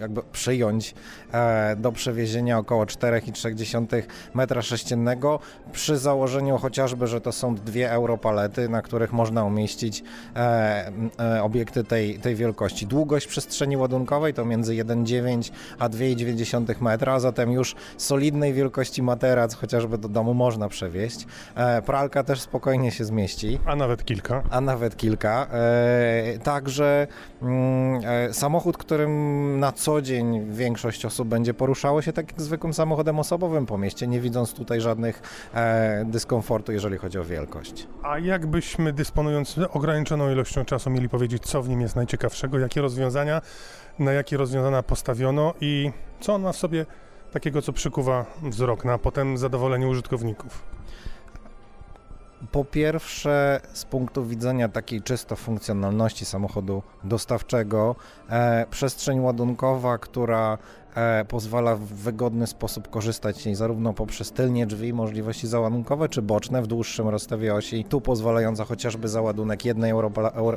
jakby przyjąć e, do przewiezienia około 4,3 metra sześciennego przy założeniu chociażby, że to są dwie europalety, na których można umieścić e, e, obiekty tej, tej wielkości. Długość przestrzeni ładunkowej to między 1,9 a 2,9 metra, a zatem już solidnej wielkości materac chociażby do domu można przewieźć. E, pralka też spokojnie się zmieści A nawet kilka. a nawet kilka. E, także mm, e, samochód, którym na co dzień większość osób będzie poruszało się tak jak zwykłym samochodem osobowym po mieście, nie widząc tutaj żadnych e, dyskomfortu, jeżeli chodzi o wielkość. A jakbyśmy dysponując ograniczoną ilością czasu mieli powiedzieć, co w nim jest najciekawszego, jakie rozwiązania, na jakie rozwiązania postawiono i co on ma w sobie takiego, co przykuwa wzrok, no a potem zadowolenie użytkowników? Po pierwsze, z punktu widzenia takiej czysto funkcjonalności samochodu dostawczego, e, przestrzeń ładunkowa, która pozwala w wygodny sposób korzystać z niej zarówno poprzez tylnie drzwi, możliwości załadunkowe, czy boczne w dłuższym rozstawie osi, tu pozwalająca chociażby załadunek jednej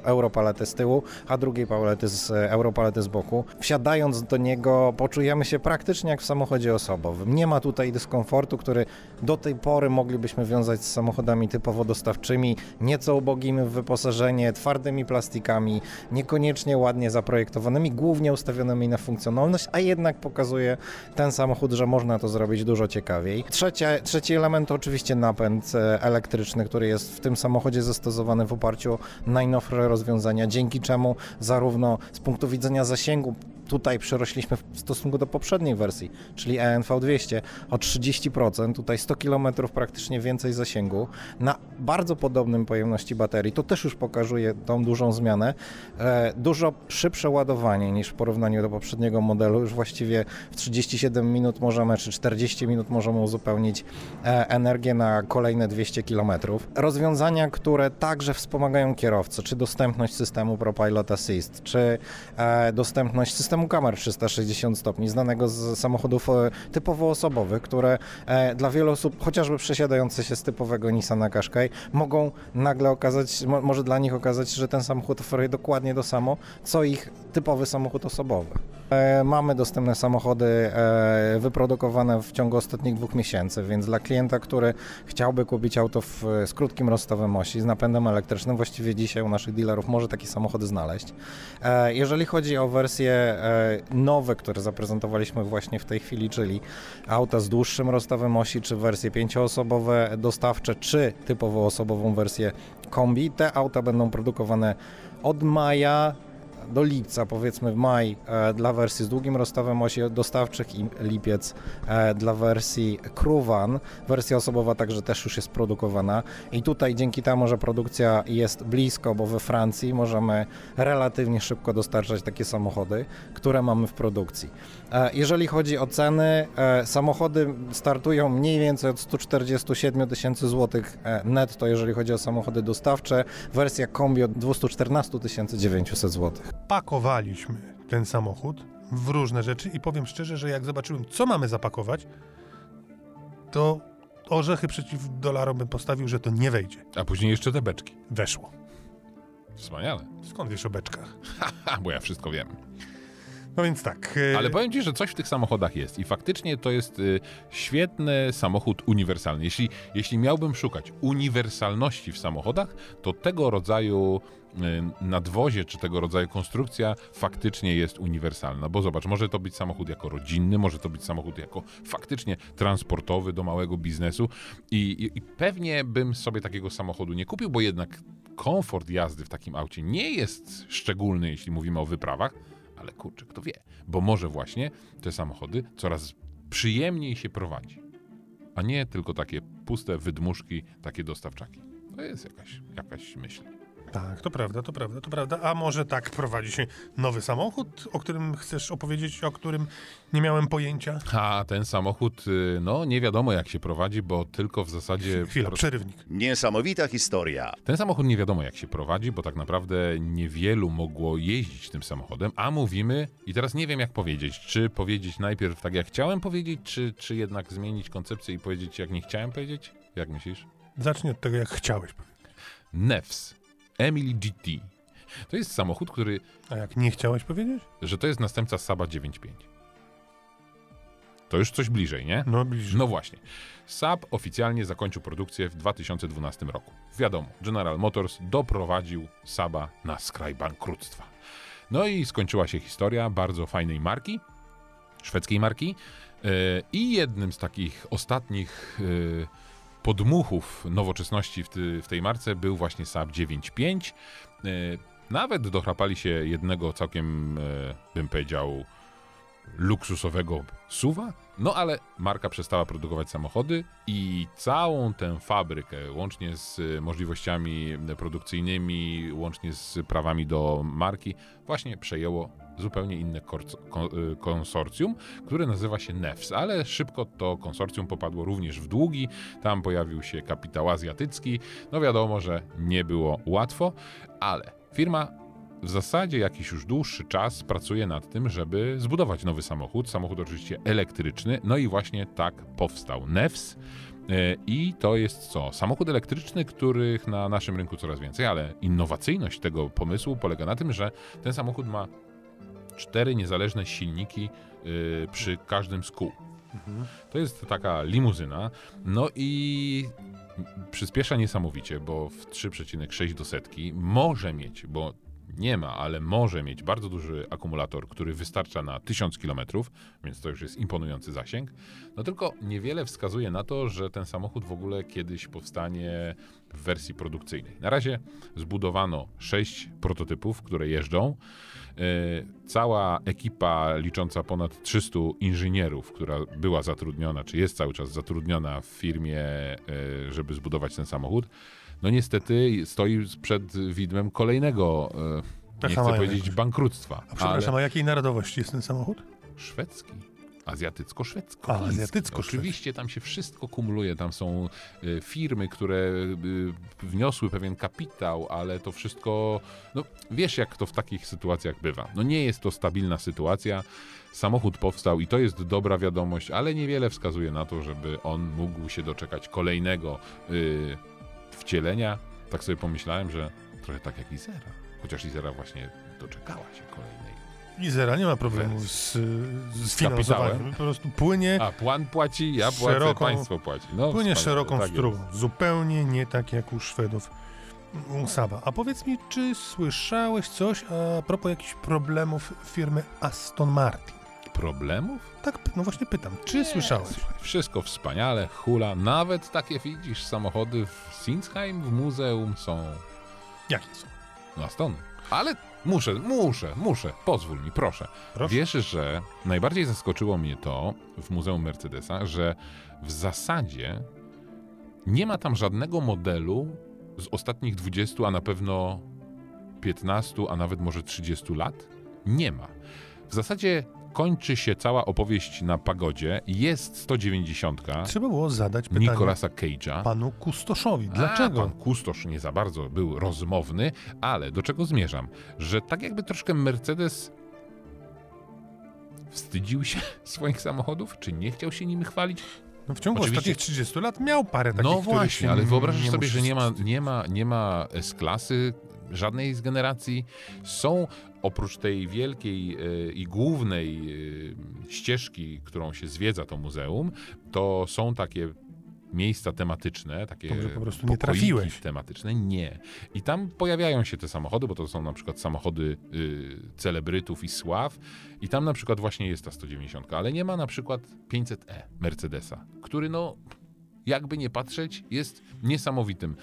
europalety z tyłu, a drugiej palety z, europalety z boku. Wsiadając do niego poczujemy się praktycznie jak w samochodzie osobowym. Nie ma tutaj dyskomfortu, który do tej pory moglibyśmy wiązać z samochodami typowo dostawczymi, nieco ubogimi w wyposażenie, twardymi plastikami, niekoniecznie ładnie zaprojektowanymi, głównie ustawionymi na funkcjonalność, a jednak pokazuje ten samochód, że można to zrobić dużo ciekawiej. Trzecie, trzeci element to oczywiście napęd e, elektryczny, który jest w tym samochodzie zastosowany w oparciu o najnowsze rozwiązania, dzięki czemu zarówno z punktu widzenia zasięgu tutaj przerośliśmy w stosunku do poprzedniej wersji, czyli ENV 200 o 30%, tutaj 100 km praktycznie więcej zasięgu na bardzo podobnym pojemności baterii. To też już pokazuje tą dużą zmianę. E, dużo szybsze ładowanie niż w porównaniu do poprzedniego modelu. Już właściwie w 37 minut możemy, czy 40 minut możemy uzupełnić e, energię na kolejne 200 km. Rozwiązania, które także wspomagają kierowcę, czy dostępność systemu ProPilot Assist, czy e, dostępność systemu systemu kamer 360 stopni, znanego z samochodów e, typowo osobowych, które e, dla wielu osób, chociażby przesiadające się z typowego Nissana Qashqai, mogą nagle okazać, może dla nich okazać, że ten samochód oferuje dokładnie to samo, co ich typowy samochód osobowy. E, mamy dostępne samochody wyprodukowane w ciągu ostatnich dwóch miesięcy, więc dla klienta, który chciałby kupić auto w, z krótkim rozstawem osi, z napędem elektrycznym, właściwie dzisiaj u naszych dealerów może takie samochody znaleźć. Jeżeli chodzi o wersje nowe, które zaprezentowaliśmy właśnie w tej chwili, czyli auta z dłuższym rozstawem osi, czy wersje pięcioosobowe dostawcze, czy typowo osobową wersję kombi, te auta będą produkowane od maja do lipca, powiedzmy w maj e, dla wersji z długim rozstawem osi dostawczych i lipiec e, dla wersji Cruvan. Wersja osobowa także też już jest produkowana i tutaj dzięki temu, że produkcja jest blisko, bo we Francji możemy relatywnie szybko dostarczać takie samochody, które mamy w produkcji. E, jeżeli chodzi o ceny, samochody startują mniej więcej od 147 tysięcy złotych netto, jeżeli chodzi o samochody dostawcze. Wersja kombi od 214 900 złotych pakowaliśmy ten samochód w różne rzeczy i powiem szczerze, że jak zobaczyłem, co mamy zapakować, to orzechy przeciw dolarom bym postawił, że to nie wejdzie. A później jeszcze te beczki. Weszło. Wspaniale. Skąd wiesz o beczkach? Haha, *laughs* bo ja wszystko wiem. No więc tak. E, Ale powiem ci, że coś w tych samochodach jest i faktycznie to jest y, świetny samochód uniwersalny. Jeśli, jeśli miałbym szukać uniwersalności w samochodach, to tego rodzaju y, nadwozie czy tego rodzaju konstrukcja faktycznie jest uniwersalna. Bo zobacz, może to być samochód jako rodzinny, może to być samochód jako faktycznie transportowy do małego biznesu i, i, i pewnie bym sobie takiego samochodu nie kupił, bo jednak komfort jazdy w takim aucie nie jest szczególny, jeśli mówimy o wyprawach ale kurczę, kto wie, bo może właśnie te samochody coraz przyjemniej się prowadzi, a nie tylko takie puste wydmuszki, takie dostawczaki. To jest jakaś, jakaś myśl. Tak, to prawda, to prawda, to prawda. A może tak prowadzi się nowy samochód, o którym chcesz opowiedzieć, o którym nie miałem pojęcia? A ten samochód, y, no nie wiadomo jak się prowadzi, bo tylko w zasadzie... Chwila, przerywnik. Niesamowita historia. Ten samochód nie wiadomo jak się prowadzi, bo tak naprawdę niewielu mogło jeździć tym samochodem, a mówimy, i teraz nie wiem jak powiedzieć, czy powiedzieć najpierw tak jak chciałem powiedzieć, czy, czy jednak zmienić koncepcję i powiedzieć jak nie chciałem powiedzieć? Jak myślisz? Zacznij od tego jak chciałeś powiedzieć. NEFS Emily GT. To jest samochód, który. A jak nie chciałeś powiedzieć? Że to jest następca Saba 9.5. To już coś bliżej, nie? No bliżej. No właśnie. Saab oficjalnie zakończył produkcję w 2012 roku. Wiadomo, General Motors doprowadził Saba na skraj bankructwa. No i skończyła się historia bardzo fajnej marki, szwedzkiej marki. Yy, I jednym z takich ostatnich yy, podmuchów nowoczesności w, ty, w tej marce był właśnie Saab 9.5. E, nawet dochrapali się jednego całkiem, e, bym powiedział, luksusowego suwa. No ale marka przestała produkować samochody i całą tę fabrykę, łącznie z możliwościami produkcyjnymi, łącznie z prawami do marki, właśnie przejęło zupełnie inne y, konsorcjum, które nazywa się NEFS, ale szybko to konsorcjum popadło również w długi, tam pojawił się kapitał azjatycki, no wiadomo, że nie było łatwo, ale firma w zasadzie jakiś już dłuższy czas pracuje nad tym, żeby zbudować nowy samochód, samochód oczywiście elektryczny, no i właśnie tak powstał NEFS, y, i to jest co? Samochód elektryczny, których na naszym rynku coraz więcej, ale innowacyjność tego pomysłu polega na tym, że ten samochód ma cztery niezależne silniki y, przy każdym z kół. Mhm. To jest taka limuzyna. No i przyspiesza niesamowicie, bo w 3,6 do setki może mieć, bo nie ma, ale może mieć bardzo duży akumulator, który wystarcza na 1000 km, więc to już jest imponujący zasięg. No tylko niewiele wskazuje na to, że ten samochód w ogóle kiedyś powstanie w wersji produkcyjnej. Na razie zbudowano 6 prototypów, które jeżdżą. E, cała ekipa licząca ponad 300 inżynierów, która była zatrudniona, czy jest cały czas zatrudniona w firmie, e, żeby zbudować ten samochód, no niestety stoi przed widmem kolejnego, e, nie chcę powiedzieć bankructwa. A przepraszam, ale... a jakiej narodowości jest ten samochód? Szwedzki azjatycko-szwedzko. A, azjatycko Oczywiście tam się wszystko kumuluje, tam są y, firmy, które y, wniosły pewien kapitał, ale to wszystko, no wiesz jak to w takich sytuacjach bywa. No nie jest to stabilna sytuacja. Samochód powstał i to jest dobra wiadomość, ale niewiele wskazuje na to, żeby on mógł się doczekać kolejnego y, wcielenia. Tak sobie pomyślałem, że trochę tak jak Izera. Chociaż Izera właśnie doczekała się kolejnej Izera nie ma problemu z, z finansowaniem. Po prostu płynie. A plan płaci, ja płacę, szeroką, państwo płaci. No, płynie szeroką tak strugą. Zupełnie nie tak jak u Szwedów Saba. A powiedz mi, czy słyszałeś coś a propos jakichś problemów firmy Aston Martin? Problemów? Tak, no właśnie pytam, czy nie, słyszałeś? Wszystko wspaniale, hula. Nawet takie widzisz, samochody w Sinsheim w muzeum są. Jakie są? No Astony. Ale Muszę, muszę, muszę, pozwól mi, proszę. proszę. Wiesz, że najbardziej zaskoczyło mnie to w Muzeum Mercedesa, że w zasadzie nie ma tam żadnego modelu z ostatnich 20, a na pewno 15, a nawet może 30 lat. Nie ma. W zasadzie kończy się cała opowieść na pagodzie. Jest 190. Trzeba było zadać pytanie Nicolasa Cage'a. Panu Kustoszowi. Dlaczego? A, pan Kustosz nie za bardzo był rozmowny, ale do czego zmierzam? Że tak jakby troszkę Mercedes wstydził się *laughs* swoich samochodów, czy nie chciał się nimi chwalić? No w ciągu Oczywiście... ostatnich 30 lat miał parę takich, No właśnie, ale wyobrażasz sobie, że nie ma, nie ma, nie ma S-klasy, żadnej z generacji. Są oprócz tej wielkiej e, i głównej e, ścieżki, którą się zwiedza to muzeum, to są takie miejsca tematyczne, takie Dobrze, po prostu nie trafiłeś. tematyczne, nie. I tam pojawiają się te samochody, bo to są na przykład samochody y, celebrytów i sław i tam na przykład właśnie jest ta 190, ale nie ma na przykład 500e Mercedesa, który no jakby nie patrzeć, jest niesamowitym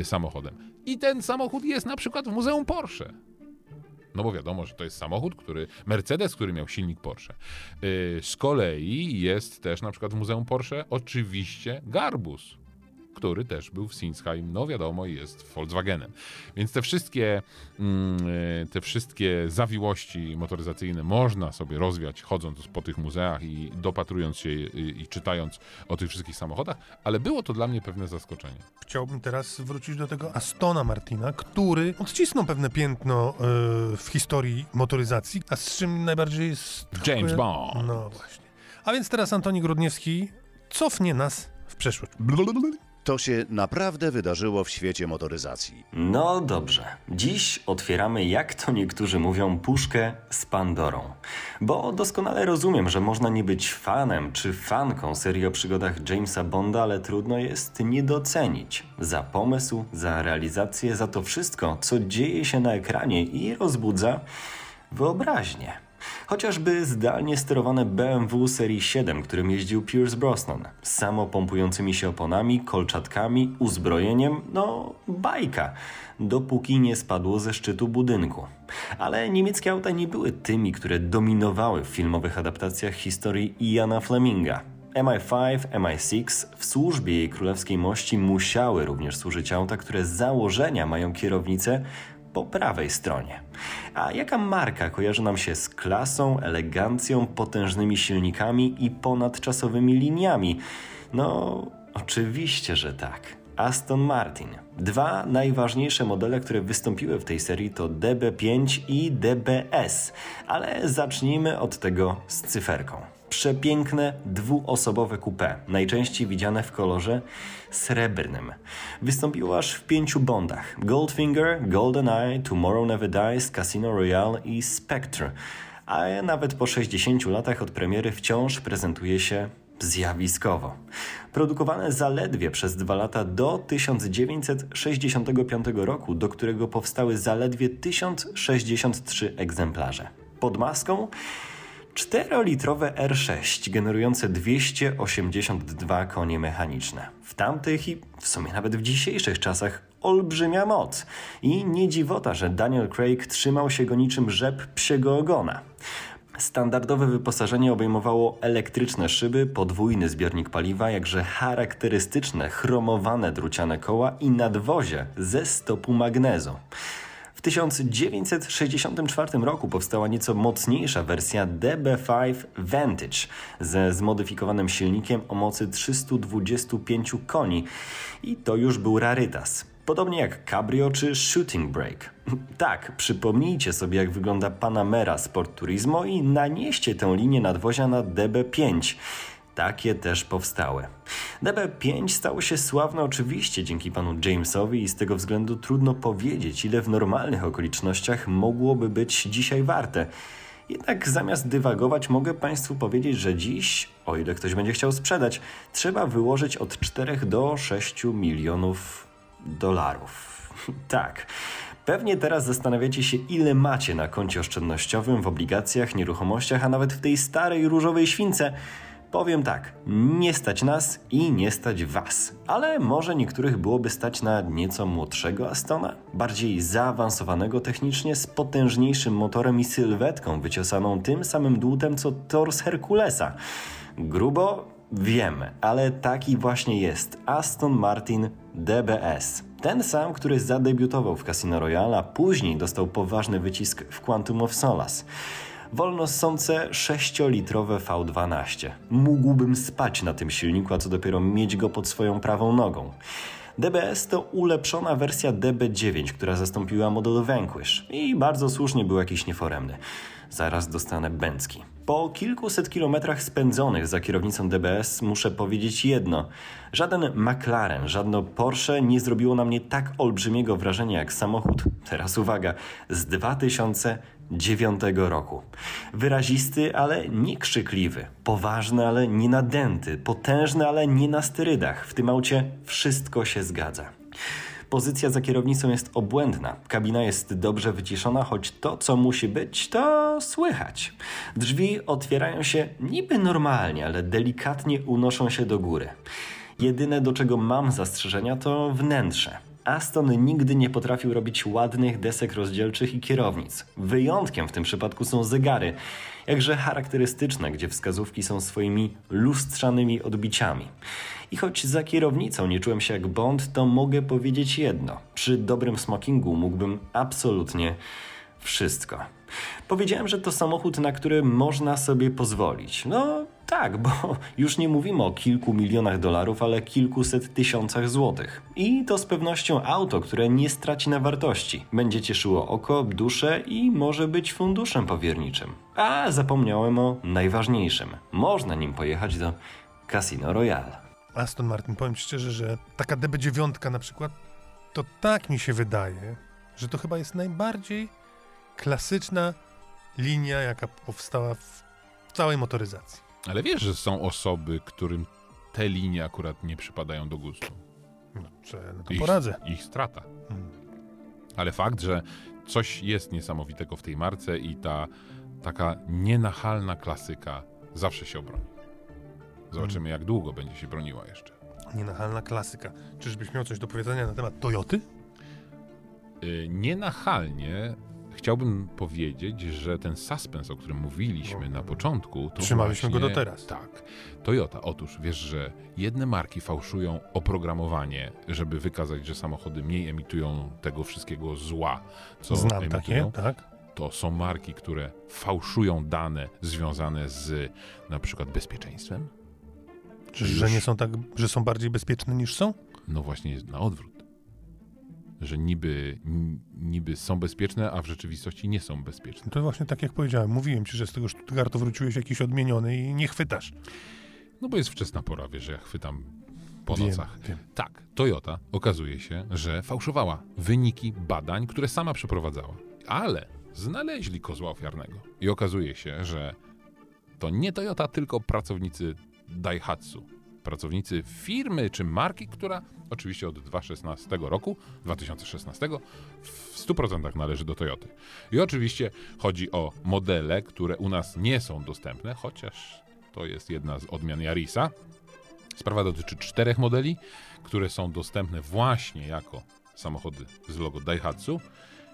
y, samochodem. I ten samochód jest na przykład w Muzeum Porsche. No bo wiadomo, że to jest samochód, który Mercedes, który miał silnik Porsche. Y, z kolei jest też na przykład w Muzeum Porsche oczywiście Garbus, który też był w Sinsheim, no wiadomo, jest Volkswagenem. Więc te wszystkie, mm, te wszystkie zawiłości motoryzacyjne można sobie rozwiać chodząc po tych muzeach i dopatrując się i, i czytając o tych wszystkich samochodach, ale było to dla mnie pewne zaskoczenie. Chciałbym teraz wrócić do tego Astona Martina, który odcisnął pewne piętno yy, w historii motoryzacji, a z czym najbardziej jest... James Bond. No właśnie. A więc teraz Antoni Grudniewski cofnie nas w przeszłość. To się naprawdę wydarzyło w świecie motoryzacji. No dobrze. Dziś otwieramy, jak to niektórzy mówią, puszkę z Pandorą. Bo doskonale rozumiem, że można nie być fanem czy fanką serii o przygodach Jamesa Bonda, ale trudno jest nie docenić. Za pomysł, za realizację, za to wszystko, co dzieje się na ekranie i rozbudza wyobraźnię. Chociażby zdalnie sterowane BMW serii 7, którym jeździł Pierce Brosnan, z samopompującymi się oponami, kolczatkami, uzbrojeniem, no bajka, dopóki nie spadło ze szczytu budynku. Ale niemieckie auta nie były tymi, które dominowały w filmowych adaptacjach historii Iana Fleminga. MI5, MI6 w służbie jej królewskiej mości musiały również służyć auta, które z założenia mają kierownicę po prawej stronie. A jaka marka kojarzy nam się z klasą, elegancją, potężnymi silnikami i ponadczasowymi liniami? No, oczywiście, że tak. Aston Martin. Dwa najważniejsze modele, które wystąpiły w tej serii to DB5 i DBS, ale zacznijmy od tego z cyferką. Przepiękne, dwuosobowe coupé, najczęściej widziane w kolorze srebrnym. Wystąpiło aż w pięciu bondach: Goldfinger, GoldenEye, Tomorrow Never Dies, Casino Royale i Spectre. A nawet po 60 latach od premiery wciąż prezentuje się zjawiskowo. Produkowane zaledwie przez dwa lata do 1965 roku, do którego powstały zaledwie 1063 egzemplarze. Pod maską 4-litrowe R6 generujące 282 konie mechaniczne. W tamtych i w sumie nawet w dzisiejszych czasach olbrzymia moc. I nie dziwota, że Daniel Craig trzymał się go niczym rzep psiego ogona. Standardowe wyposażenie obejmowało elektryczne szyby, podwójny zbiornik paliwa, jakże charakterystyczne chromowane druciane koła i nadwozie ze stopu magnezu. W 1964 roku powstała nieco mocniejsza wersja DB5 Vantage ze zmodyfikowanym silnikiem o mocy 325 koni i to już był rarytas. Podobnie jak Cabrio czy Shooting Brake. *laughs* Tak, przypomnijcie sobie jak wygląda Panamera Sport Turismo i nanieście tę linię nadwozia na DB5 takie też powstały. DB5 stało się sławne oczywiście dzięki panu Jamesowi i z tego względu trudno powiedzieć, ile w normalnych okolicznościach mogłoby być dzisiaj warte. Jednak zamiast dywagować, mogę Państwu powiedzieć, że dziś, o ile ktoś będzie chciał sprzedać, trzeba wyłożyć od 4 do 6 milionów dolarów. *laughs* tak. Pewnie teraz zastanawiacie się, ile macie na koncie oszczędnościowym, w obligacjach, nieruchomościach, a nawet w tej starej różowej śwince. Powiem tak, nie stać nas i nie stać was. Ale może niektórych byłoby stać na nieco młodszego Astona? Bardziej zaawansowanego technicznie, z potężniejszym motorem i sylwetką wyciosaną tym samym dłutem co tors Herkulesa. Grubo? Wiemy, ale taki właśnie jest Aston Martin DBS. Ten sam, który zadebiutował w Casino Royale, a później dostał poważny wycisk w Quantum of Solace wolno ssące 6-litrowe V12. Mógłbym spać na tym silniku, a co dopiero mieć go pod swoją prawą nogą. DBS to ulepszona wersja DB9, która zastąpiła model Vanquish i bardzo słusznie był jakiś nieforemny. Zaraz dostanę bęcki. Po kilkuset kilometrach spędzonych za kierownicą DBS muszę powiedzieć jedno. Żaden McLaren, żadne Porsche nie zrobiło na mnie tak olbrzymiego wrażenia jak samochód, teraz uwaga, z 2009 roku. Wyrazisty, ale nie krzykliwy. Poważny, ale nie nadęty. Potężny, ale nie na sterydach. W tym aucie wszystko się zgadza. Pozycja za kierownicą jest obłędna. Kabina jest dobrze wyciszona, choć to, co musi być, to słychać. Drzwi otwierają się niby normalnie, ale delikatnie unoszą się do góry. Jedyne, do czego mam zastrzeżenia, to wnętrze. Aston nigdy nie potrafił robić ładnych desek rozdzielczych i kierownic. Wyjątkiem w tym przypadku są zegary, jakże charakterystyczne, gdzie wskazówki są swoimi lustrzanymi odbiciami. I choć za kierownicą nie czułem się jak Bond, to mogę powiedzieć jedno. Przy dobrym smokingu mógłbym absolutnie wszystko. Powiedziałem, że to samochód, na który można sobie pozwolić. No tak, bo *laughs* już nie mówimy o kilku milionach dolarów, ale kilkuset tysiącach złotych. I to z pewnością auto, które nie straci na wartości. Będzie cieszyło oko, duszę i może być funduszem powierniczym. A zapomniałem o najważniejszym. Można nim pojechać do Casino Royale. Aston Martin, powiem szczerze, że taka DB9 na przykład, to tak mi się wydaje, że to chyba jest najbardziej klasyczna linia, jaka powstała w całej motoryzacji. Ale wiesz, że są osoby, którym te linie akurat nie przypadają do gustu. No, no to ich, poradzę. Ich strata. Hmm. Ale fakt, że coś jest niesamowitego w tej marce i ta taka nienachalna klasyka zawsze się obroni. Zobaczymy, jak długo będzie się broniła jeszcze. Nienachalna klasyka. Czyżbyś miał coś do powiedzenia na temat Toyoty? Y, Nienachalnie chciałbym powiedzieć, że ten suspens, o którym mówiliśmy na początku, to Trzymaliśmy właśnie, go do teraz. Tak. Toyota. Otóż wiesz, że jedne marki fałszują oprogramowanie, żeby wykazać, że samochody mniej emitują tego wszystkiego zła, co Znam emitują. takie, tak? To są marki, które fałszują dane związane z na przykład bezpieczeństwem. Czy, że nie są tak, że są bardziej bezpieczne niż są? No właśnie jest na odwrót. Że niby, niby są bezpieczne, a w rzeczywistości nie są bezpieczne. To właśnie tak jak powiedziałem, mówiłem ci, że z tego Stuttgartu wróciłeś jakiś odmieniony i nie chwytasz. No bo jest wczesna pora, wiesz, że ja chwytam po Wiem, nocach. wiem. Tak, Toyota okazuje się, że fałszowała wyniki badań, które sama przeprowadzała. Ale znaleźli kozła ofiarnego. I okazuje się, że to nie Toyota, tylko pracownicy Daihatsu. Pracownicy firmy czy marki, która oczywiście od 2016 roku, 2016 w 100% należy do Toyoty. I oczywiście chodzi o modele, które u nas nie są dostępne, chociaż to jest jedna z odmian Yarisa. Sprawa dotyczy czterech modeli, które są dostępne właśnie jako samochody z logo Daihatsu.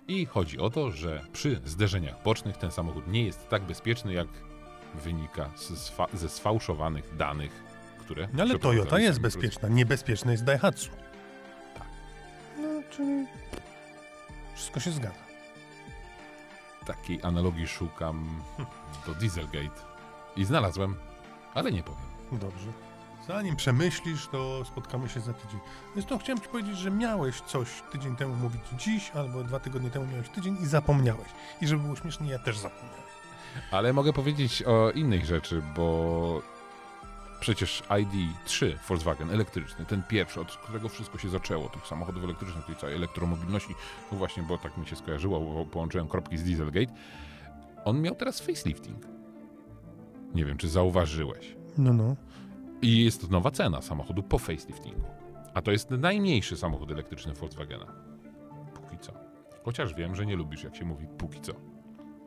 I chodzi o to, że przy zderzeniach bocznych ten samochód nie jest tak bezpieczny, jak wynika ze sfałszowanych danych, które. No ale Toyota jest bezpieczna, niebezpieczny jest Daihatsu. Tak. No, czyli wszystko się zgadza. Takiej analogii szukam do Dieselgate. I znalazłem, ale nie powiem. Dobrze. Zanim przemyślisz, to spotkamy się za tydzień. Zresztą chciałem ci powiedzieć, że miałeś coś tydzień temu mówić dziś, albo dwa tygodnie temu miałeś tydzień i zapomniałeś. I żeby było śmiesznie, ja też zapomniałem. Ale mogę powiedzieć o innej rzeczy, bo przecież ID3 Volkswagen elektryczny, ten pierwszy, od którego wszystko się zaczęło, tych samochodów elektrycznych, tej całej elektromobilności, no właśnie, bo tak mi się skojarzyło, bo połączyłem kropki z Dieselgate, on miał teraz facelifting. Nie wiem, czy zauważyłeś. No, no. I jest to nowa cena samochodu po faceliftingu. A to jest najmniejszy samochód elektryczny Volkswagena. Póki co. Chociaż wiem, że nie lubisz, jak się mówi póki co.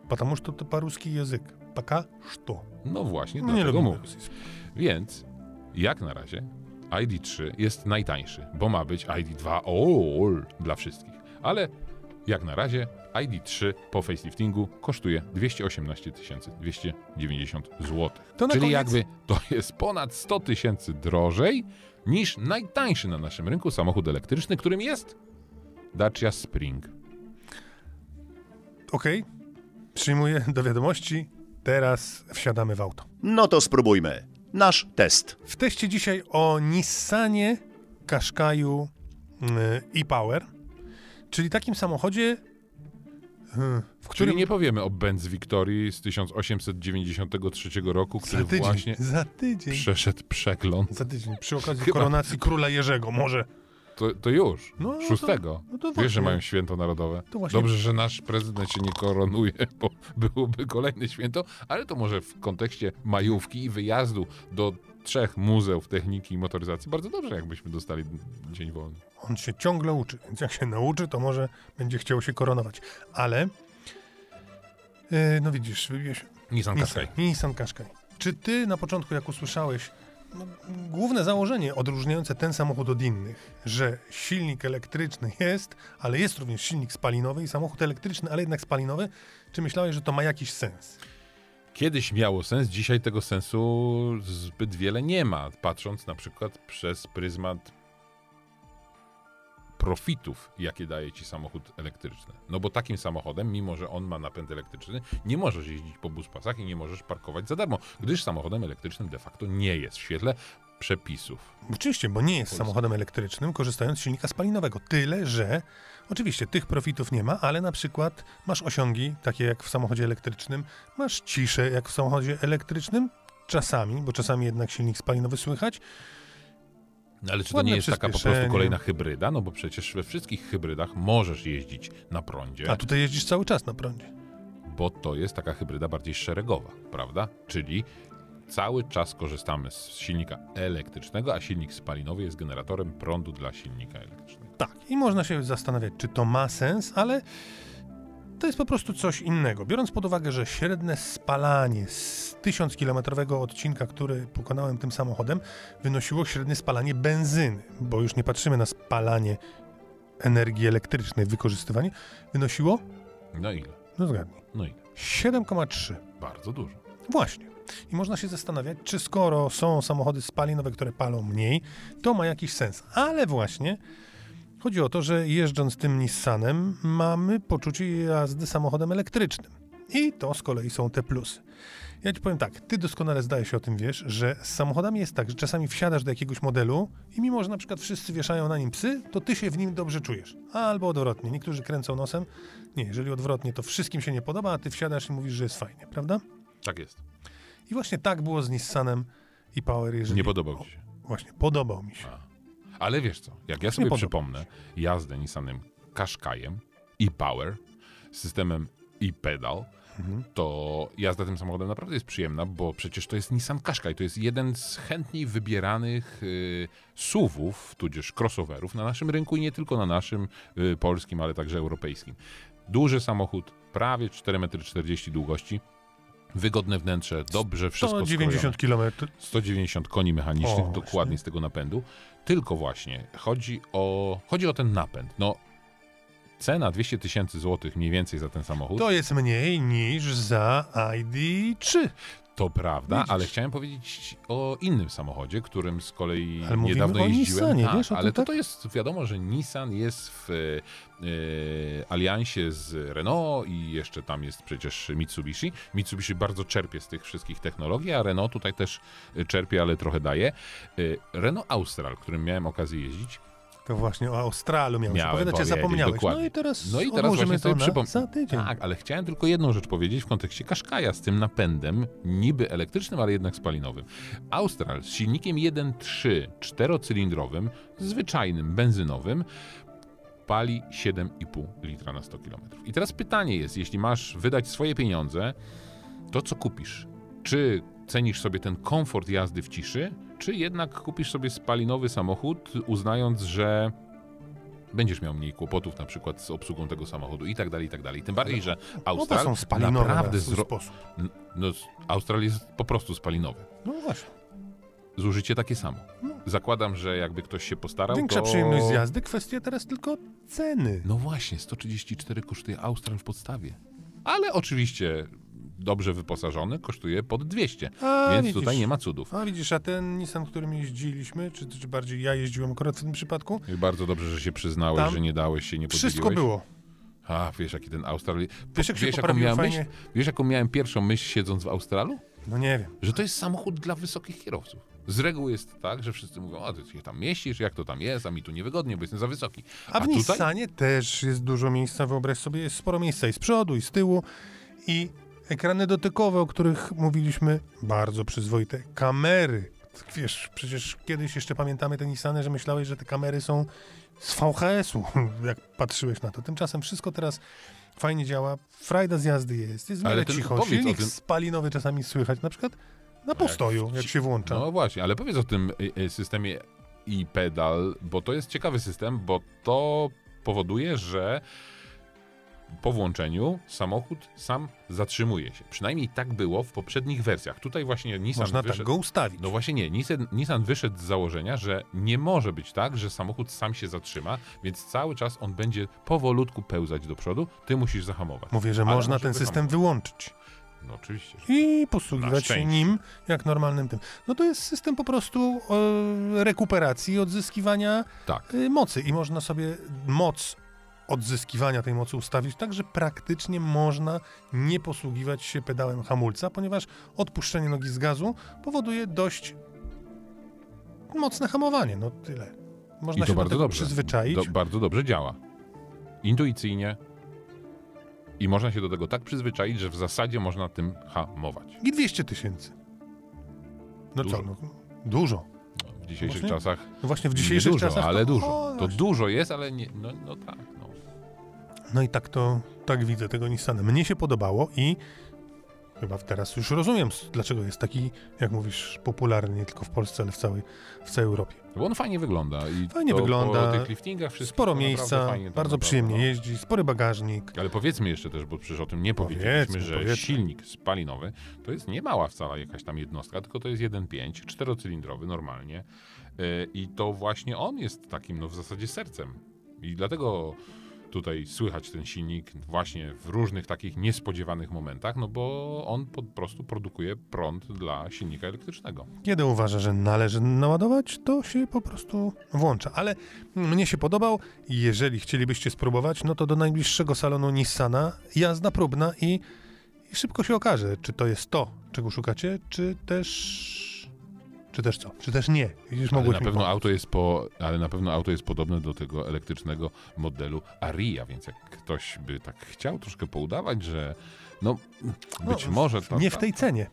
Потому что to paruski język. Пока что. No właśnie, Nie dlatego lubię mówię. Więc jak na razie ID3 jest najtańszy, bo ma być ID2 all dla wszystkich. Ale jak na razie ID3 po faceliftingu kosztuje 218 290 zł. To na Czyli koniec- jakby to jest ponad 100 tysięcy drożej niż najtańszy na naszym rynku samochód elektryczny, którym jest Dacia Spring. Okej, przyjmuję do wiadomości. Teraz wsiadamy w auto. No to spróbujmy. Nasz test. W teście dzisiaj o Nissanie Qashqaiu y, e-Power, czyli takim samochodzie, y, w Czyli którym nie powiemy o Benz Victorii z 1893 roku, za który tydzień, właśnie za tydzień, przeszedł przegląd. za tydzień, przy okazji Chyba- koronacji króla Jerzego, może. To, to już, No, no to- szóstego. no to Wiesz, że mają święto narodowe. Właśnie- Dobrze, że nasz prezydent się nie koronuje, *laughs* bo byłoby kolejne święto, ale to może w kontekście majówki i wyjazdu do trzech muzeów techniki i motoryzacji bardzo dobrze, jakbyśmy dostali dzień wolny. On się ciągle uczy, więc jak się nauczy, to może będzie chciał się koronować. Ale, y, no widzisz, Nissan Nissan, Qashqai. Nissan Qashqai. Czy ty na początku, jak usłyszałeś, no, główne założenie odróżniające ten samochód od innych, że silnik elektryczny jest, ale jest również silnik spalinowy i samochód elektryczny, ale jednak spalinowy, czy myślałeś, że to ma jakiś sens? Kiedyś miało sens, dzisiaj tego sensu zbyt wiele nie ma, patrząc na przykład przez pryzmat profitów, jakie daje ci samochód elektryczny. No bo takim samochodem, mimo że on ma napęd elektryczny, nie możesz jeździć po buspasach i nie możesz parkować za darmo, gdyż samochodem elektrycznym de facto nie jest w świetle przepisów. Oczywiście, bo nie jest samochodem elektrycznym, korzystając z silnika spalinowego. Tyle, że oczywiście tych profitów nie ma, ale na przykład masz osiągi, takie jak w samochodzie elektrycznym, masz ciszę jak w samochodzie elektrycznym, czasami, bo czasami jednak silnik spalinowy słychać. No ale czy to Ładne nie jest taka po prostu kolejna hybryda? No bo przecież we wszystkich hybrydach możesz jeździć na prądzie. A tutaj jeździsz cały czas na prądzie. bo to jest taka hybryda bardziej szeregowa, prawda? Czyli cały czas korzystamy z silnika elektrycznego, a silnik spalinowy jest generatorem prądu dla silnika elektrycznego. Tak, i można się zastanawiać, czy to ma sens, ale to jest po prostu coś innego. Biorąc pod uwagę, że średnie spalanie z 1000-kilometrowego odcinka, który pokonałem tym samochodem, wynosiło średnie spalanie benzyny, bo już nie patrzymy na spalanie energii elektrycznej, wykorzystywanie, wynosiło, No ile? no zgadnij, No ile? 7,3. Bardzo dużo. Właśnie. I można się zastanawiać, czy skoro są samochody spalinowe, które palą mniej, to ma jakiś sens. Ale właśnie chodzi o to, że jeżdżąc tym Nissanem mamy poczucie jazdy samochodem elektrycznym. I to z kolei są te plusy. Ja ci powiem tak, ty doskonale zdaje się o tym wiesz, że z samochodami jest tak, że czasami wsiadasz do jakiegoś modelu i mimo, że na przykład wszyscy wieszają na nim psy, to ty się w nim dobrze czujesz. Albo odwrotnie, niektórzy kręcą nosem. Nie, jeżeli odwrotnie, to wszystkim się nie podoba, a ty wsiadasz i mówisz, że jest fajnie, prawda? Tak jest. I właśnie tak było z Nissanem i Power, jeżeli... Nie podobał ci się. Właśnie, podobał mi się. Ale wiesz co, jak ja sobie przypomnę jazdę Nissanem Qashqaiem i Power z systemem i pedal, Mhm. to jazda tym samochodem naprawdę jest przyjemna, bo przecież to jest Nissan Qashqai, to jest jeden z chętniej wybieranych y, SUV-ów, tudzież crossoverów na naszym rynku i nie tylko na naszym y, polskim, ale także europejskim. Duży samochód, prawie 4,40 m długości, wygodne wnętrze, dobrze wszystko 190 km. 190 koni mechanicznych, O, dokładnie właśnie. z tego napędu. Tylko właśnie chodzi o, chodzi o ten napęd. No, cena 200 tysięcy złotych mniej więcej za ten samochód, To jest mniej niż za ID3. Prawda, Widzisz. ale chciałem powiedzieć o innym samochodzie, którym z kolei Ale niedawno o jeździłem. Nissanie, tak, wiesz o ale to, tak? to jest wiadomo, że Nissan jest w e, aliansie z Renault i jeszcze tam jest przecież Mitsubishi. Mitsubishi bardzo czerpie z tych wszystkich technologii, a Renault tutaj też czerpie, ale trochę daje. E, Renault Austral, którym miałem okazję jeździć, To właśnie o Australu miałem Miałem opowiadać, a powiedzieć, zapomniałeś. dokładnie. No i teraz, No i teraz właśnie sobie to na przypom... za tydzień. Tak, ale chciałem tylko jedną rzecz powiedzieć w kontekście Qashqaia z tym napędem, niby elektrycznym, ale jednak spalinowym. Austral z silnikiem 1.3 czterocylindrowym, zwyczajnym, benzynowym, pali 7,5 litra na 100 km. I teraz pytanie jest, jeśli masz wydać swoje pieniądze, to co kupisz? Czy cenisz sobie ten komfort jazdy w ciszy, czy jednak kupisz sobie spalinowy samochód, uznając, że będziesz miał mniej kłopotów na przykład z obsługą tego samochodu i tak dalej, i tak dalej. Tym bardziej, że Austral są spalinowe naprawdę zro... sposób. No, Austral jest po prostu spalinowy. No właśnie. Zużycie takie samo. Zakładam, że jakby ktoś się postarał, Większa to... przyjemność z jazdy, kwestia teraz tylko ceny. No właśnie, 134 kosztuje Austral w podstawie. Ale oczywiście dobrze wyposażony kosztuje pod 200, A, więc widzisz. tutaj nie ma cudów. A widzisz, a ten Nissan, którym jeździliśmy, czy, czy bardziej ja jeździłem akurat w tym przypadku, I bardzo dobrze, że się przyznałeś, Tam że nie dałeś się, nie podzieliłeś. wszystko było. A, wiesz jaki ten Austral... Wiesz, jak się jaką miałem fajnie? myśl? Wiesz, jaką miałem pierwszą myśl siedząc w Australu? No nie wiem. Że to jest samochód dla wysokich kierowców. Z reguły jest tak, że wszyscy mówią, a ty się tam mieścisz, jak to tam jest, a mi tu niewygodnie, bo jestem za wysoki. A w tutaj Nissanie też jest dużo miejsca, wyobraź sobie, jest sporo miejsca i z przodu, i z tyłu. I ekrany dotykowe, o których mówiliśmy, bardzo przyzwoite. Kamery. Wiesz, przecież kiedyś jeszcze pamiętamy te Nissany, że myślałeś, że te kamery są z VHS-u, *laughs* jak patrzyłeś na to. Tymczasem wszystko teraz fajnie działa, frajda z jazdy jest, jest Ale cicho, silnik tym- spalinowy czasami słychać, na przykład na postoju, jak się włącza. No właśnie, ale powiedz o tym y, y, systemie i pedal, bo to jest ciekawy system, bo to powoduje, że po włączeniu samochód sam zatrzymuje się. Przynajmniej tak było w poprzednich wersjach. Tutaj właśnie Nissan Można wyszedł... tak go ustawić. No właśnie nie, Nissan, Nissan wyszedł z założenia, że nie może być tak, że samochód sam się zatrzyma, więc cały czas on będzie powolutku pełzać do przodu, ty musisz zahamować. Mówię, że Ale można ten system wyłączyć. No oczywiście. i posługiwać się nim jak normalnym tym. No to jest system po prostu e, rekuperacji odzyskiwania Tak. e, mocy i można sobie moc odzyskiwania tej mocy ustawić tak, że praktycznie można nie posługiwać się pedałem hamulca, ponieważ odpuszczenie nogi z gazu powoduje dość mocne hamowanie. No tyle. Można I to się do bardzo tego dobrze. przyzwyczaić. Do, bardzo dobrze działa. Intuicyjnie. I można się do tego tak przyzwyczaić, że w zasadzie można tym hamować. I 200 tysięcy. No Dużo. co, no, dużo. No, w dzisiejszych Właśnie czasach No właśnie w nie dzisiejszych dużo, czasach ale to, dużo. O, to dużo jest, ale nie, no, no tak. No. I tak to, tak widzę tego Nissana. Mnie się podobało i Chyba teraz już rozumiem, dlaczego jest taki, jak mówisz, popularny nie tylko w Polsce, ale w całej, w całej Europie. Bo on fajnie wygląda. I Fajnie wygląda. Po tych liftingach wszystko Sporo miejsca, fajnie bardzo naprawdę, przyjemnie no. jeździ, spory bagażnik. Ale powiedzmy jeszcze też, bo przecież o tym nie Powiedzmy, powiedzieliśmy, że powiedzmy. silnik spalinowy to jest nie mała wcale jakaś tam jednostka, tylko to jest 1.5, czterocylindrowy normalnie. Yy, I to właśnie on jest takim, no w zasadzie sercem. I dlatego tutaj słychać ten silnik właśnie w różnych takich niespodziewanych momentach, no bo on po prostu produkuje prąd dla silnika elektrycznego. Kiedy uważa, że należy naładować, to się po prostu włącza. Ale mnie się podobał jeżeli chcielibyście spróbować, no to do najbliższego salonu Nissana jazda próbna i, i szybko się okaże, czy to jest to, czego szukacie, czy też... Czy też co? Czy też nie? Ale mogłeś na pewno auto jest po, ale na pewno auto jest podobne do tego elektrycznego modelu Aria, więc jak ktoś by tak chciał troszkę poudawać, że no być No, może to Nie w tej cenie.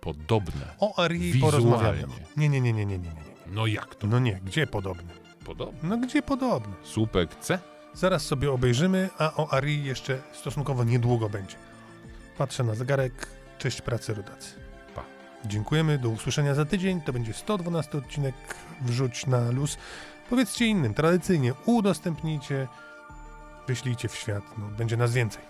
podobne. O Arii porozmawiamy. Nie, nie, nie, nie, nie, nie, nie. No jak to? No nie, gdzie podobny? Podobne. No gdzie podobny? Słupek C? Zaraz sobie obejrzymy, a o Arii jeszcze stosunkowo niedługo będzie. Patrzę na zegarek. Cześć pracy rodacy. Dziękujemy, do usłyszenia za tydzień. To będzie 112 odcinek Wrzuć na luz. Powiedzcie innym, tradycyjnie udostępnijcie, wyślijcie w świat. No, będzie nas więcej.